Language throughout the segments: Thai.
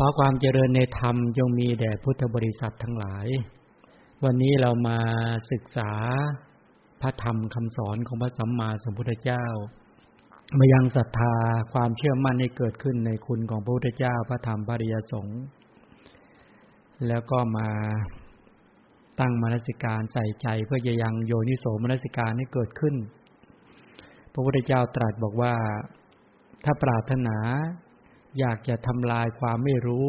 ขอความเจริญในธรรมจงมีแด่พุทธบริษัททั้งหลาย วันนี้เรามาศึกษาพระธรรมคำสอนของพระสัมมาสัมพุทธเจ้า มายังศรัทธาความเชื่อมั่นให้เกิดขึ้นในคุณของพระพุทธเจ้าพระธรรมปริยสงฆ์แล้วก็มาตั้งมนสิการใส่ใจเพื่อจะยังโยนิโสมนสิการให้เกิดขึ้น พระพุทธเจ้าตรัสบอกว่า ถ้าปรารถนา อยากจะทำลายความไม่รู้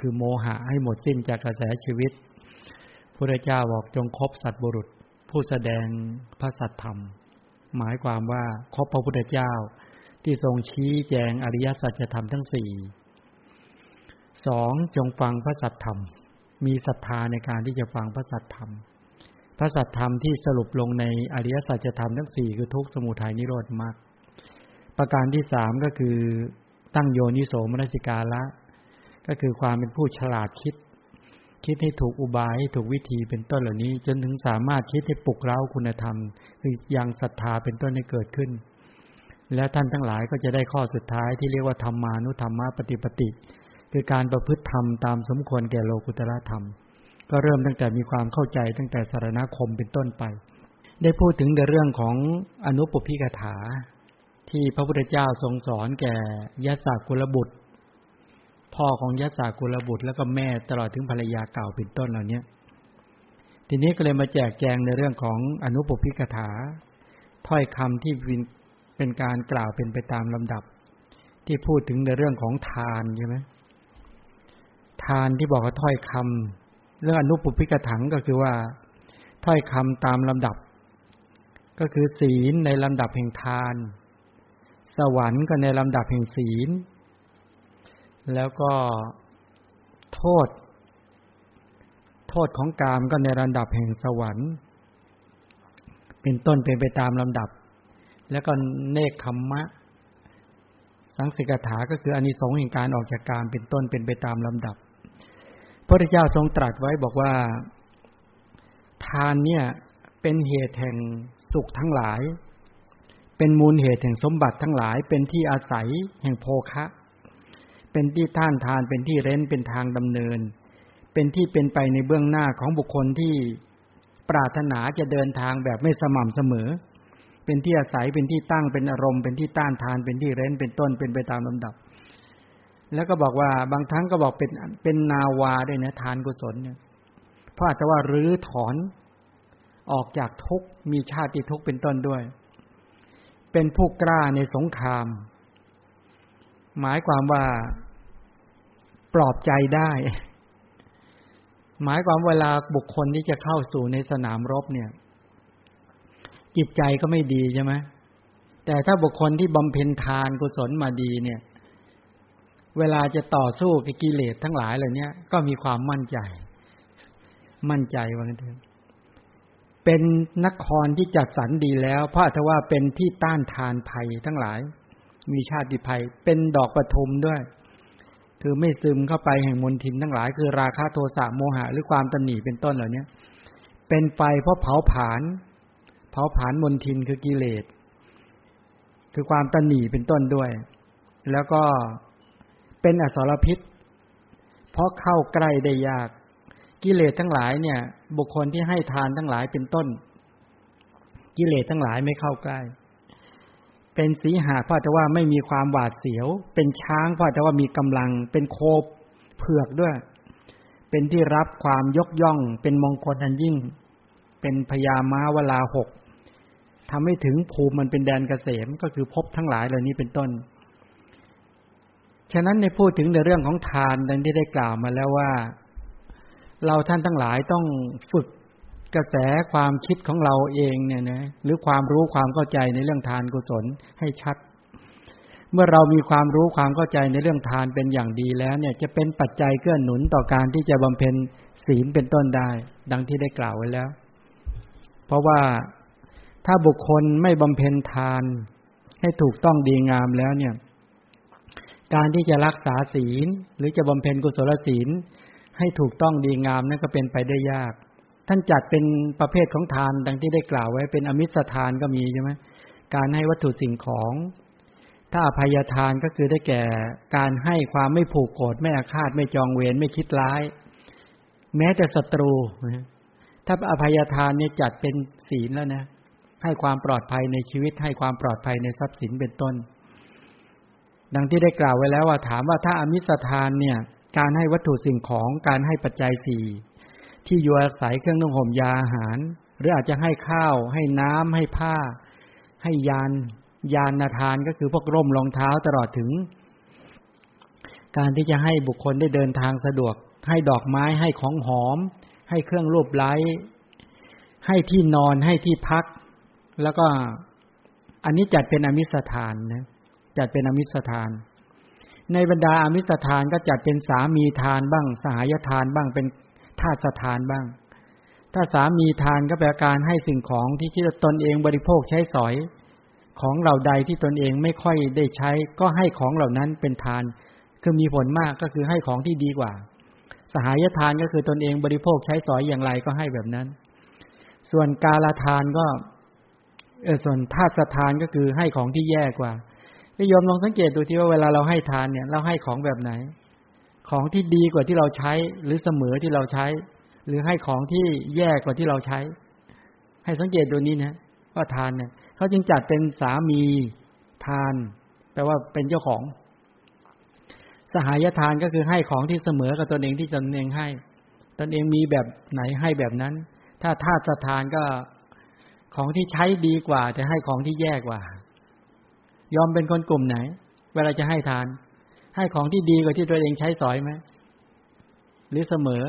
คือโมหะให้หมดสิ้นจากกระแสชีวิตพระเจ้าบอกจงคบสัตบุรุษ ผู้แสดงพระสัตธรรม หมายความว่าคบพระพุทธเจ้า ที่ทรงชี้แจงอริยสัจธรรมทั้งสี่สองจงฟังพระสัตธรรม มีศรัทธาในการที่จะฟังพระสัตธรรม พระสัตธรรมที่สรุปลงในอริยสัจธรรมทั้งสี่คือทุกสมุทัยนิโรธมรรคประการที่สามก็คือ ตั้งโยนิโสมนสิกาละ ก็คือความเป็นผู้ฉลาดคิด คิดให้ถูกอุบายให้ถูกวิธีเป็นต้นเหล่านี้ จนถึงสามารถคิดให้ปลุกเร้าคุณธรรม คือยังศรัทธาเป็นต้นให้เกิดขึ้น แล้วท่านทั้งหลายก็จะได้ข้อสุดท้ายที่เรียกว่าธรรมานุธรรมะปฏิปติ คือการประพฤติธรรมตามสมควรแก่โลกุตระธรรม ก็เริ่มตั้งแต่มีความเข้าใจตั้งแต่สารณคมเป็นต้นไป ได้พูดถึงในเรื่องของอนุปพิกถา ที่พระพุทธเจ้าทรงสอนแก่ยศกุลบุตร พ่อของยศกุลบุตร แล้วก็แม่ตลอดถึงภรรยาเก่าเป็นต้นเหล่านี้ทีนี้ก็เลยมาแจกแจงในเรื่องของอนุปพิกถา ถ้อยคำที่เป็นการกล่าวเป็นไปตามลำดับ ที่พูดถึงในเรื่องของทานใช่ไหมทานที่บอกว่าถ้อยคำเรื่องอนุปพิกถังก็คือว่าถ้อยคำตามลำดับ ก็คือศีลในลำดับแห่งทาน สวรรค์ก็ในลำดับแห่งศีล แล้วก็โทษ โทษของกามก็ในลำดับแห่งสวรรค์ เป็นต้นเป็นไปตามลำดับ แล้วก็เนคขมมะ สังสิกถาก็คืออานิสงส์แห่งการออกจากกามเป็นต้นเป็นไปตามลำดับ พระพุทธเจ้าทรงตรัสไว้บอกว่า ทานเนี่ยเป็นเหตุแห่งสุขทั้งหลาย เป็นมูลเหตุแห่งสมบัติทั้งหลายเป็นที่อาศัยแห่งโภคะ เป็นที่ท่านทานเป็นที่เร้นเป็นทางดำเนิน เป็นที่เป็นไปในเบื้องหน้าของบุคคลที่ปรารถนาจะเดินทางแบบไม่สม่ำเสมอ เป็นที่อาศัยเป็นที่ตั้งเป็นอารมณ์ เป็นที่ต้านทานเป็นที่เร้นเป็นต้นเป็นไปตามลำดับ แล้วก็บอกว่าบางครั้งก็บอกเป็นเป็นนาวาด้วยนะทานกุศลเนี่ยเพราะอาจจะว่ารื้อถอนออกจากทุกมีชาติทุกเป็นต้นด้วย เป็นผู้กล้าในสงคราม หมายความว่าปลอบใจได้ หมายความเวลาบุคคลที่จะเข้าสู่ในสนามรบเนี่ย จิตใจก็ไม่ดีใช่ไหมแต่ถ้าบุคคลที่บำเพ็ญทานกุศลมาดีเนี่ย เวลาจะต่อสู้กับกิเลสทั้งหลายเหล่านี้ก็มีความมั่นใจ มั่นใจว่างั้นเถอะ เป็นนครที่จัดสรรดีแล้วเพราะถ้าว่าเป็นที่ต้านทานภัยทั้งหลาย มีชาติภัย เป็นดอกประทุมด้วย คือไม่ซึมเข้าไปแห่งมลทินทั้งหลาย คือราคะโทสะโมหะหรือความตนีเป็นต้นเหล่านี้เป็นไฟเพราะเผาผลาญเผาผลาญมลทินคือกิเลส คือความตนีเป็นต้นด้วย แล้วก็เป็นอสรพิษ เพราะเข้าใกล้ได้ยาก กิเลสทั้งหลายเนี่ย บุคคลที่ให้ทานทั้งหลายเป็นต้น กิเลสทั้งหลายไม่เข้าใกล้ เป็นสีหาเพราะจะว่าไม่มีความหวาดเสียว เป็นช้างเพราะจะว่ามีกำลัง เป็นโคบเผือกด้วย เป็นที่รับความยกย่อง เป็นมงคลอันยิ่ง เป็นพญาม้าวลาหกทำให้ถึงภูมิมันเป็นแดนเกษมก็คือพบทั้งหลายเหล่านี้เป็นต้น ฉะนั้นในพูดถึงในเรื่องของทานดังที่ได้กล่าวมาแล้วว่า เราท่านทั้งหลายต้องฝึกกระแสความคิดของเราเองเนี่ยนะหรือความรู้ความเข้าใจในเรื่องทานกุศลให้ชัด เมื่อเรามีความรู้ความเข้าใจในเรื่องทานเป็นอย่างดีแล้วเนี่ยจะเป็นปัจจัยเกื้อหนุนต่อการที่จะบำเพ็ญศีลเป็นต้นได้ ดังที่ได้กล่าวไว้แล้ว เพราะว่าถ้าบุคคลไม่บำเพ็ญทาน ให้ถูกต้องดีงามแล้วเนี่ย การที่จะรักษาศีล หรือจะบำเพ็ญกุศลศีล ให้ถูกต้องดีงามนั่นก็เป็นไปได้ยาก ท่านจัดเป็นประเภทของทาน ดังที่ได้กล่าวไว้เป็นอมิสทานก็มีใช่ไหมการให้วัตถุสิ่งของ ถ้าอภัยทานก็คือได้แก่การให้ความไม่ผูกโกรธไม่อาฆาตไม่จองเวรไม่คิดร้าย แม้แต่ศัตรู ถ้าอภัยทานเนี่ยจัดเป็นศีลแล้วนะให้ความปลอดภัยในชีวิต ให้ความปลอดภัยในทรัพย์สินเป็นต้น ดังที่ได้กล่าวไว้แล้วว่าถามว่าถ้าอมิสทานเนี่ย การให้วัตถุสิ่งของการให้ปัจจัยสี่ที่อยู่อาศัยเครื่องนุ่งห่มยาอาหาร หรืออาจจะให้ข้าว ให้น้ำให้ผ้า ให้ยานยานนาทานก็คือพวกร่มรองเท้าตลอดถึง การที่จะให้บุคคลได้เดินทางสะดวก ให้ดอกไม้ให้ของหอม ให้เครื่องรูปไล้ ให้ที่นอนให้ที่พัก แล้วก็อันนี้จัดเป็นอมิสทานนะจัดเป็นอมิสทาน ในบรรดาอมิสทานก็จัดเป็นสามีทานบ้าง สหายทานบ้างเป็นทาสทานบ้าง ถ้าสามีทานก็แปลการให้สิ่งของที่คิดตนเองบริโภคใช้สอย ของเหล่าใดที่ตนเองไม่ค่อยได้ใช้ ก็ให้ของเหล่านั้นเป็นทาน คือมีผลมากก็คือให้ของที่ดีกว่า สหายทานก็คือตนเองบริโภคใช้สอยอย่างไรก็ให้แบบนั้น ส่วนกาลทานก็เออส่วนธาตุทานก็คือให้ของที่แย่กว่า นิยมลองสังเกตดูที่ว่าเวลาเราให้ทานเนี่ย เราให้ของแบบไหน ของที่ดีกว่าที่เราใช้ หรือเสมอที่เราใช้ หรือให้ของที่แย่กว่าที่เราใช้ ให้สังเกตดูนี้นะว่าทานเนี่ยเขาจึงจัดเป็นสามีทานแปลว่าเป็นเจ้าของ สหายทานก็คือให้ของที่เสมอกับตนเองที่ตนเองให้ ตนเองมีแบบไหนให้แบบนั้น ถ้าธาตุทานก็ของที่ใช้ดีกว่า แต่ให้ของที่แย่กว่า ยอมเป็นคนกลุ่มไหน เวลาจะให้ทาน ให้ของที่ดีกว่าที่ตัวเองใช้สอยไหมหรือเสมอ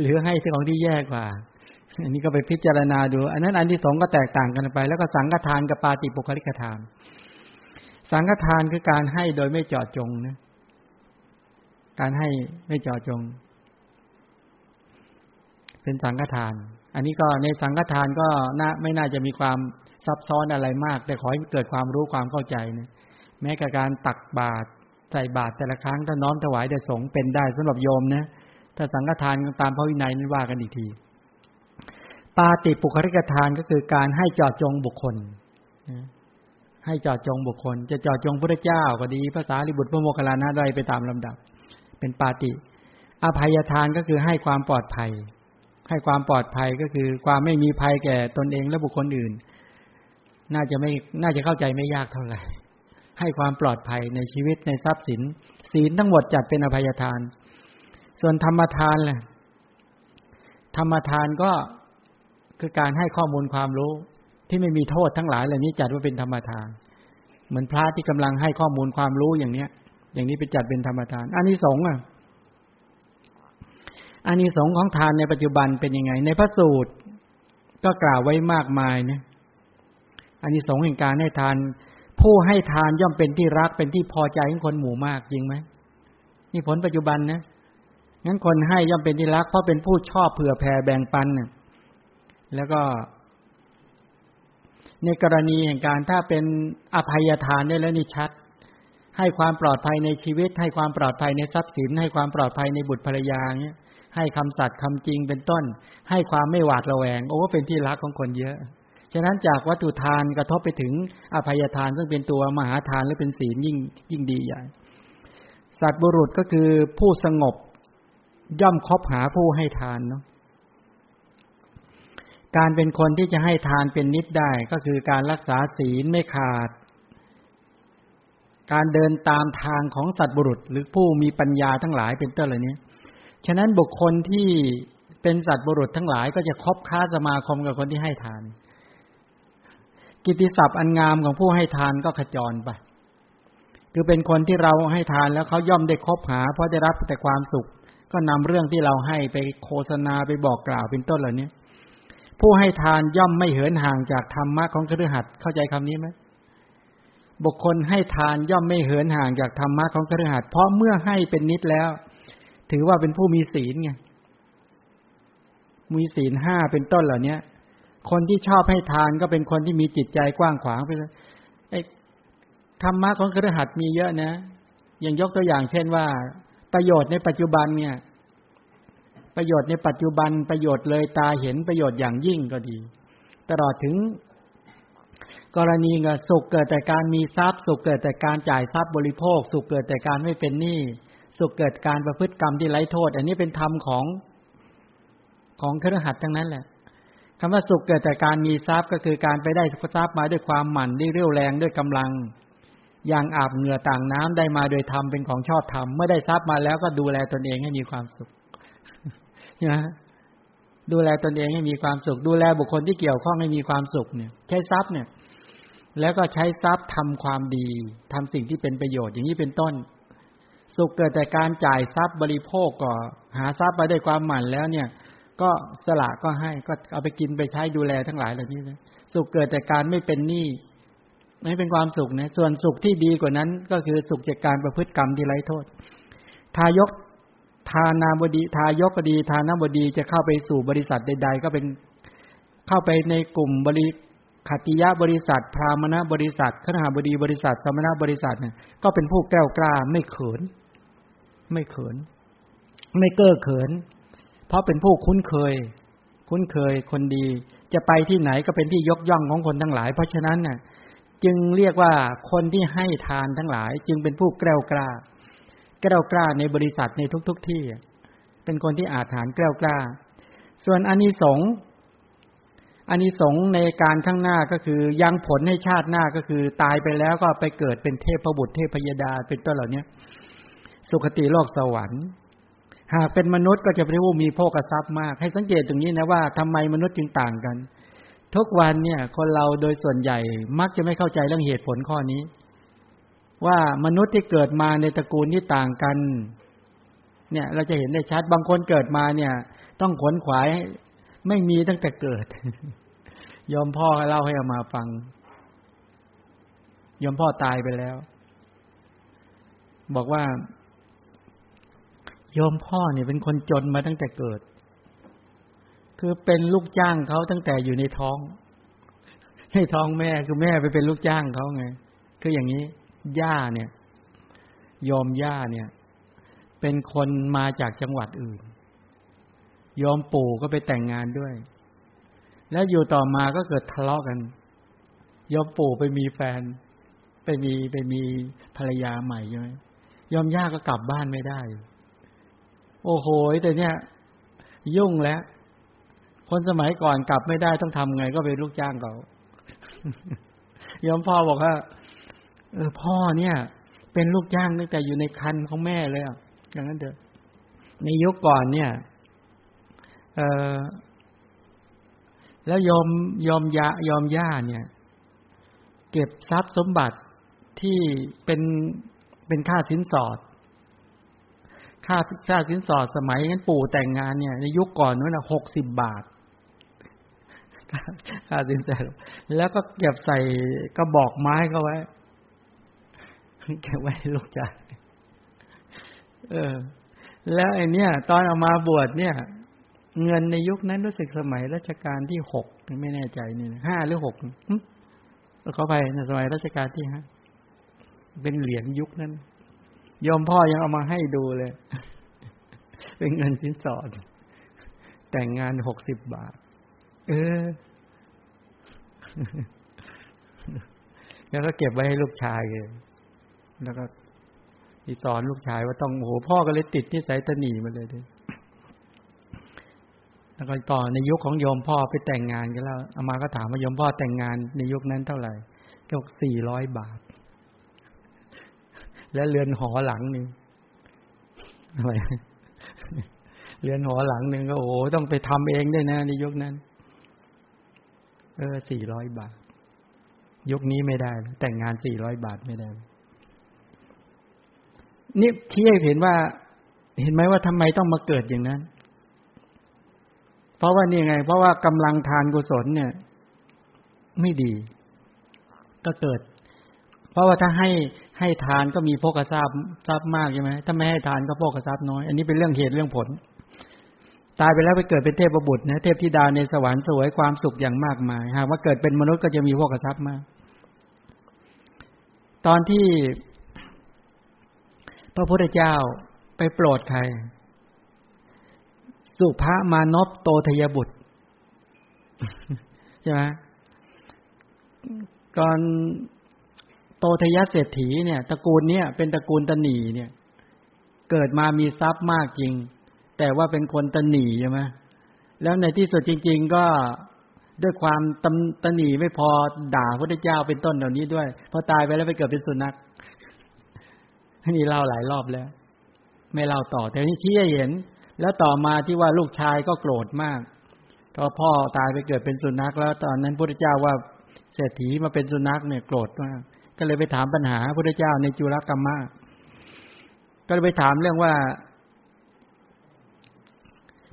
หรือให้ของที่แย่กว่า อันนี้ก็ไปพิจารณาดู อันนั้นอันที่สองก็แตกต่างกันไป แล้วก็สังฆทานกับปาติปุคลิกทาน สังฆทานคือการให้โดยไม่เจาะจงนะ การให้ไม่เจาะจง เป็นสังฆทาน อันนี้ก็ในสังฆทานก็น่าไม่น่าจะมีความ ซับซ้อนอะไรมาก แต่ขอให้เกิดความรู้ความเข้าใจนะแม้กับการตักบาตรใส่บาตรแต่ละครั้งถ้าน้อมถวายแด่สงเป็นได้สำหรับโยมนะถ้าสังฆทานตามพระวินัยนั้นว่ากันอีกที ปาติปุคลิกทานก็คือการให้จอดจงบุคคลให้จอดจงบุคคล จะจอดจงพระเจ้าก็ดีภาษาลิบุตรพระโมคคัลลานะได้ไปตามลำดับ เป็นปาติ อภัยทานก็คือให้ความปลอดภัย ให้ความปลอดภัยก็คือความไม่มีภัยแก่ตนเองและบุคคลอื่น น่าจะไม่น่าจะเข้าใจไม่ยากเท่าไหร่ ให้ความปลอดภัยในชีวิตในทรัพย์สิน ศีลทั้งหมดจัดเป็นอภัยทาน ส่วนธรรมทานแหละธรรมทานก็คือการให้ข้อมูลความรู้ที่ไม่มีโทษทั้งหลายเหล่านี้จัดว่าเป็นธรรมทาน เหมือนพระที่กำลังให้ข้อมูลความรู้อย่างเนี้ย อย่างนี้เป็นจัดเป็นธรรมทานอันนี้สงอะอันนี้สงของทานในปัจจุบันเป็นยังไง ในพระสูตร ก็กล่าวไว้มากมายนะ อันนี้สงแห่งการให้ทาน ผู้ให้ทานย่อมเป็นที่รักเป็นที่พอใจของคนหมู่มากจริงไหมนี่ผลปัจจุบันนะงั้นคนให้ย่อมเป็นที่รัก เพราะเป็นผู้ชอบเผื่อแผ่แบ่งปันแล้วก็ ในกรณีแห่งการถ้าเป็นอภัยทานได้แล้วนี่ชัด ให้ความปลอดภัยในชีวิต ให้ความปลอดภัยในทรัพย์สิน ให้ความปลอดภัยในบุตรภรรยาเนี่ยให้คำสัตย์คำจริงเป็นต้น ให้ความไม่หวาดระแวง โอ้เป็นที่รักของคนเยอะ ฉะนั้นจากวัตถุทานกระทบไปถึงอภัยทานซึ่งเป็นตัวมหาทานและเป็นศีลยิ่งยิ่งดีใหญ่ สัตว์บุรุษก็คือผู้สงบย่อมคบหาผู้ให้ทานเนาะการเป็นคนที่จะให้ทานเป็นนิดได้ก็คือการรักษาศีลไม่ขาด การเดินตามทางของสัตว์บุรุษ หรือผู้มีปัญญาทั้งหลายเป็นต้นเหล่านี้ฉะนั้นบุคคลที่เป็นสัตว์บุรุษทั้งหลายก็จะคบค้าสมาคมกับคนที่ให้ทาน กิติศัพท์อันงามของผู้ให้ทานก็ขจรไป คือเป็นคนที่เราให้ทานแล้วเขาย่อมได้คบหา เพราะได้รับแต่ความสุข ก็นำเรื่องที่เราให้ไปโฆษณาไปบอกกล่าวเป็นต้นเหล่านี้ผู้ให้ทานย่อมไม่เหินห่างจากธรรมะของครือขัดเข้าใจคำนี้ไหมบุคคลให้ทานย่อมไม่เหินห่างจากธรรมะของครือขัดเพราะเมื่อให้เป็นนิดแล้ว ถือว่าเป็นผู้มีศีลไงมีศีลห้าเป็นต้นเหล่านี้ คนที่ชอบให้ทานก็เป็นคนที่มีจิตใจกว้างขวางไปเลยไอ้ธรรมะของครือขัดมีเยอะนะ อย่างยกตัวอย่างเช่นว่า ประโยชน์ในปัจจุบันเนี่ย ประโยชน์ในปัจจุบันประโยชน์เลยตาเห็นประโยชน์อย่างยิ่งก็ดี ตลอดถึง กรณีเงินสุขเกิดแต่การมีทรัพย์ สุขเกิดแต่การจ่ายทรัพย์บริโภค สุขเกิดแต่การไม่เป็นหนี้สุขเกิดการประพฤติกรรมที่ไร้โทษ อันนี้เป็นธรรมของของเครือขัดทั้งนั้นแหละ คำว่าสุขเกิดแต่การมีทรัพย์ก็คือการไปได้ทรัพย์มาด้วยความหมั่นด้วยเรี่ยวแรงด้วยกำลัง อย่างอาบเหงื่อต่างน้ำได้มาโดยธรรมเป็นของชอบธรรมเมื่อได้ทรัพย์มาแล้วก็ดูแลตนเองให้มีความสุขนะดูแลตนเองให้มีความสุข ดูแลบุคคลที่เกี่ยวข้องให้มีความสุขเนี่ย ใช้ทรัพย์เนี่ย แล้วก็ใช้ทรัพย์ทำความดีทำสิ่งที่เป็นประโยชน์อย่างนี้เป็นต้น สุขเกิดแต่การจ่ายทรัพย์บริโภคก็หาทรัพย์มาด้วยความหมั่นแล้วเนี่ย ก็สละก็ให้ก็เอาไปกินไปใช้ดูแลทั้งหลายเหล่านี้นะสุขเกิดแต่การไม่เป็นหนี้ไม่เป็นความสุขนะส่วนสุขที่ดีกว่านั้น ก็คือสุขจากการประพฤติกรรมที่ไร้โทษ ทายกทานาบดีทายกดี ทานาบดีจะเข้าไปสู่บริษัทใด ๆ ก็เป็นเข้าไปในกลุ่มบริขติยะบริษัท พรามณบริษัทขหาบดีบริษัท สมณบริษัทเนี่ยก็เป็นผู้แก้วกล้าไม่เขิน ไม่เขิน ไม่เก้อเขิน เพราะเป็นผู้คุ้นเคย คุ้นเคยคนดี จะไปที่ไหนก็เป็นที่ยกย่องของคนทั้งหลาย เพราะฉะนั้นเนี่ยจึงเรียกว่าคนที่ให้ทานทั้งหลาย จึงเป็นผู้แกล้วกล้า แกล้วกล้าในบริษัทในทุกๆทที่ เป็นคนที่อาถานแกล้วกล้า ส่วนอานิสงส์อานิสงส์ในการข้างหน้าก็คือยังผลให้ชาติหน้าก็คือตายไปแล้วก็ไปเกิดเป็นเทพบุตรเทพยดาเป็นต้นเหล่านี้สุคติโลกสวรรค์ หากเป็นมนุษย์ก็จะเป็นผู้มีโภคทรัพย์มาก ให้สังเกตตรงนี้นะว่าทำไมมนุษย์จึงต่างกัน ทุกวันเนี่ยคนเราโดยส่วนใหญ่มักจะไม่เข้าใจเรื่องเหตุผลข้อนี้ ว่ามนุษย์ที่เกิดมาในตระกูลที่ต่างกัน เนี่ย เราจะเห็นได้ชัดบางคนเกิดมาเนี่ย ต้องขวนขวายไม่มีตั้งแต่เกิด ยอมพ่อเล่าให้เอามาฟัง ยอมพ่อตายไปแล้ว บอกว่า ยอมพ่อเนี่ยเป็นคนจนมาตั้งแต่เกิด คือเป็นลูกจ้างเขาตั้งแต่อยู่ในท้อง ในท้องแม่คือแม่ไปเป็นลูกจ้างเขาไง คืออย่างนี้ ย่าเนี่ย ยอมย่าเนี่ย เป็นคนมาจากจังหวัดอื่น ยอมปู่ก็ไปแต่งงานด้วย แล้วอยู่ต่อมาก็เกิดทะเลาะกัน ยอมปู่ไปมีแฟน ไปมีไปมีภรรยาใหม่ใช่ไหมยอมย่าก็กลับบ้านไม่ได้ โอ้โหแต่เนี่ย ยุ่งแล้ว คนสมัยก่อนกลับไม่ได้ต้องทำไง ก็เป็นลูกจ้างเขายอมพ่อบอกว่าเออพ่อเนี่ย เป็นลูกจ้างตั้งแต่อยู่ในคันของแม่เลยอะอย่างนั้นเถอะในยุคก่อนเนี่ย เออแล้วยอมยอมยายอมย่าเนี่ย เก็บทรัพย์สมบัติที่เป็นเป็นค่าสินสอด ค่าค่าสินสอดสมัยนั้นปู่แต่งงานเนี่ยในยุคก่อนนู้นนะหกสิบบาทค่าสินสอดแล้วก็เก็บใส่กระบอกไม้เข้าไว้เก็บไว้ลูกชาเออ แล้วไอเนี้ยตอนเอามาบวชเนี่ย เงินในยุคนั้นรู้สึกสมัยรัชกาลที่หกไม่แน่ใจนี่ห้าหรือหกเขาไปในสมัยรัชกาลที่ห้าเป็นเหรียญยุคนั้น ยอมพ่อยังเอามาให้ดูเลย เป็นเงินสินสอด แต่งงานหกสิบบาท เออ แล้วก็เก็บไว้ให้ลูกชายเลยแล้วก็ที่สอนลูกชายว่าต้องโอ้โหพ่อก็เลยติดที่สายตนีมาเลยด้วยแล้วก็ต่อในยุคของโยมพ่อไปแต่งงานกันแล้วอามาก็ถามว่าโยมพ่อแต่งงานในยุคนั้นเท่าไหร่ก็สี่ร้อยบาท และเรือนหอหลังหนึ่งอะไรเรือนหอหลังหนึ่งก็โอ้โหต้องไปทำเองด้วยนะในยุคนั้น เออสี่ร้อยบาท ยุคนี้ไม่ได้ แต่งงานสี่ร้อยบาทไม่ได้ นี่ที่ให้เห็นว่า เห็นไหมว่าทำไมต้องมาเกิดอย่างนั้น เพราะว่านี่ไง เพราะว่ากำลังทานกุศลเนี่ย ไม่ดี ก็เกิด เพราะว่าถ้าให้ ให้ทานก็มีโภคทรัพย์ทรัพย์มากใช่ไหมถ้าไม่ให้ทานก็โภคทรัพย์น้อย อันนี้เป็นเรื่องเหตุเรื่องผล ตายไปแล้วไปเกิดเป็นเทพบุตรนะเทพธิดาในสวรรค์สวยความสุขอย่างมากมายหากว่าเกิดเป็นมนุษย์ก็จะมีโภคทรัพย์มาก ตอนที่พระพุทธเจ้าไปโปรดใคร สุภามานพโตทยบุตรใช่ไหมก่อน โตทยเศรษฐีเนี่ยตระกูลเนี่ยเป็นตระกูลตนีเนี่ย เกิดมามีทรัพย์มากจริง แต่ว่าเป็นคนตนีใช่ไหมแล้วในที่สุดจริง ๆ ก็ด้วยความตำตนีไม่พอด่าพระเจ้าเป็นต้นเหล่านี้ด้วย พอตายไปแล้วไปเกิดเป็นสุนัขนี่เล่าหลายรอบแล้ว ไม่เล่าต่อ แต่นี่ชี้ให้เห็น แล้วต่อมาที่ว่าลูกชายก็โกรธมากพอพ่อตายไปเกิดเป็นสุนัขแล้วตอนนั้นพระเจ้าว่าเศรษฐีมาเป็นสุนัขเนี่ยโกรธมาก ก็เลยไปถามปัญหาพระเจ้าในจุลกรรมะก็เลยไปถามเรื่องว่า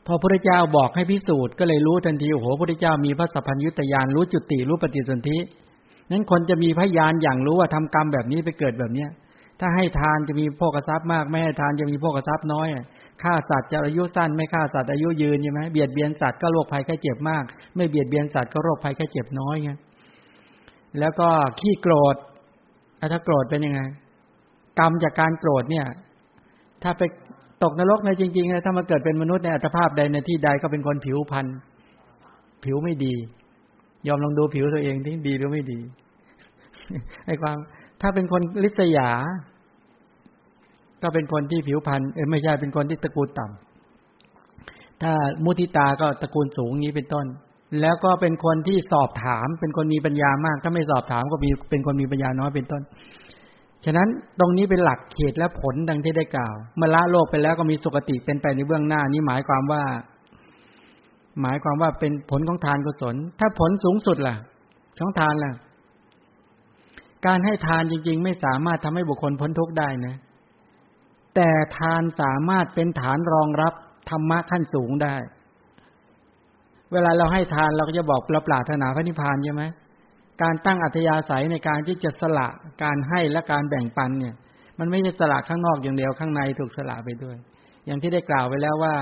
พอพระเจ้าบอกให้พิสูจน์ก็เลยรู้ทันทีโอ้โหพระเจ้ามีพระสัพพัญยุตยานรู้จุติรู้ปฏิสนธินั้นคนจะมีพยานอย่างรู้ว่าทำกรรมแบบนี้ไปเกิดแบบเนี้ยถ้าให้ทานจะมีโภคทรัพย์มาก ไม่ให้ทานจะมีโภคทรัพย์น้อยฆ่าสัตว์จะอายุสั้น ไม่ฆ่าสัตว์อายุยืนใช่ไหมเบียดเบียนสัตว์ก็โรคภัยแค่เจ็บมาก ไม่เบียดเบียนสัตว์ก็โรคภัยแค่เจ็บน้อยไงแล้วก็ขี้โกรธ ถ้าโกรธเป็นยังไง กรรมจากการโกรธเนี่ย ถ้าไปตกนรกในจริงๆนะถ้ามาเกิดเป็นมนุษย์ในอัตภาพใดในที่ใดก็เป็นคนผิวพันธ์ผิวไม่ดี ยอมลองดูผิวตัวเองที่ดีหรือไม่ดีไอ้ความ ถ้าเป็นคนลิษยา ก็เป็นคนที่ผิวพรรณเออไม่ใช่เป็นคนที่ตระกูลต่ำถ้ามุทิตาก็ตระกูลสูงนี้เป็นต้น แล้วก็เป็นคนที่สอบถาม เป็นคนมีปัญญามาก ถ้าไม่สอบถามก็มีเป็นคนมีปัญญาน้อยเป็นต้น ฉะนั้นตรงนี้เป็นหลักเขตและผลดังที่ได้กล่าว เมื่อละโลกไปแล้วก็มีสุคติเป็นไปในเบื้องหน้านี้หมายความว่า หมายความว่าเป็นผลของทานกุศล ถ้าผลสูงสุดล่ะของทานล่ะ การให้ทานจริง ๆ ไม่สามารถทำให้บุคคลพ้นทุกข์ได้นะ แต่ทานสามารถเป็นฐานรองรับธรรมะขั้นสูงได้ เวลาเราให้ทานเราก็จะบอกเราปรารถนาพระนิพพานใช่ไหมการตั้งอัธยาศัยในการที่จะสละการให้และการแบ่งปันเนี่ย มันไม่ใช่สละข้างนอกอย่างเดียวข้างในถูกสละไปด้วย อย่างที่ได้กล่าวไปแล้วว่า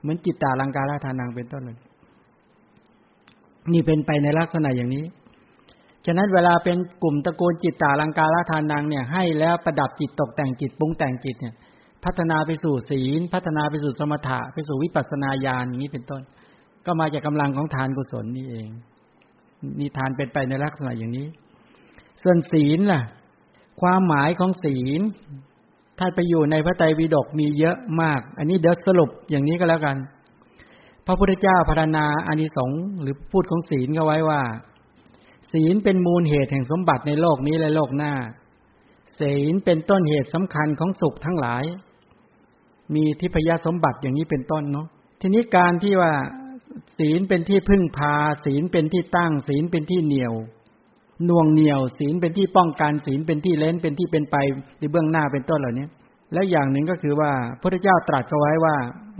เหมือนจิตตาลังการาทานังเป็นต้นเลยนี่เป็นไปในลักษณะอย่างนี้ ฉะนั้นเวลาเป็นกลุ่มตระกูลจิตตาลังการาทานนางเนี่ย ให้แล้วประดับจิตตกแต่งจิตปรุงแต่งจิตเนี่ย พัฒนาไปสู่ศีล พัฒนาไปสู่สมถะไปสู่วิปัสสนาญาณอย่างนี้เป็นต้น ก็มาจากกำลังของทานกุศลนี่เองนี่ทานเป็นไปในลักษณะอย่างนี้ ส่วนศีลล่ะ ความหมายของศีล ถ้าไปอยู่ในพระไตรปิฎกมีเยอะมาก อันนี้เดี๋ยวสรุปอย่างนี้ก็แล้วกัน พระพุทธเจ้าพารณาอานิสงส์หรือพูดของศีลก็ไว้ว่า ศีลเป็นมูลเหตุแห่งสมบัติในโลกนี้และโลกหน้า ศีลเป็นต้นเหตุสำคัญของสุขทั้งหลาย มีทิพยสมบัติอย่างนี้เป็นต้นเนาะทีนี้การที่ว่า ศีลเป็นที่พึ่งพา ศีลเป็นที่ตั้ง ศีลเป็นที่เหนียวน่วงเหนียว ศีลเป็นที่ป้องกันศีลเป็นที่เล่นเป็นที่เป็นไปในเบื้องหน้าเป็นต้นเหล่านี้และอย่างหนึ่งก็คือว่าพระเจ้าตรัสเอาไว้ว่า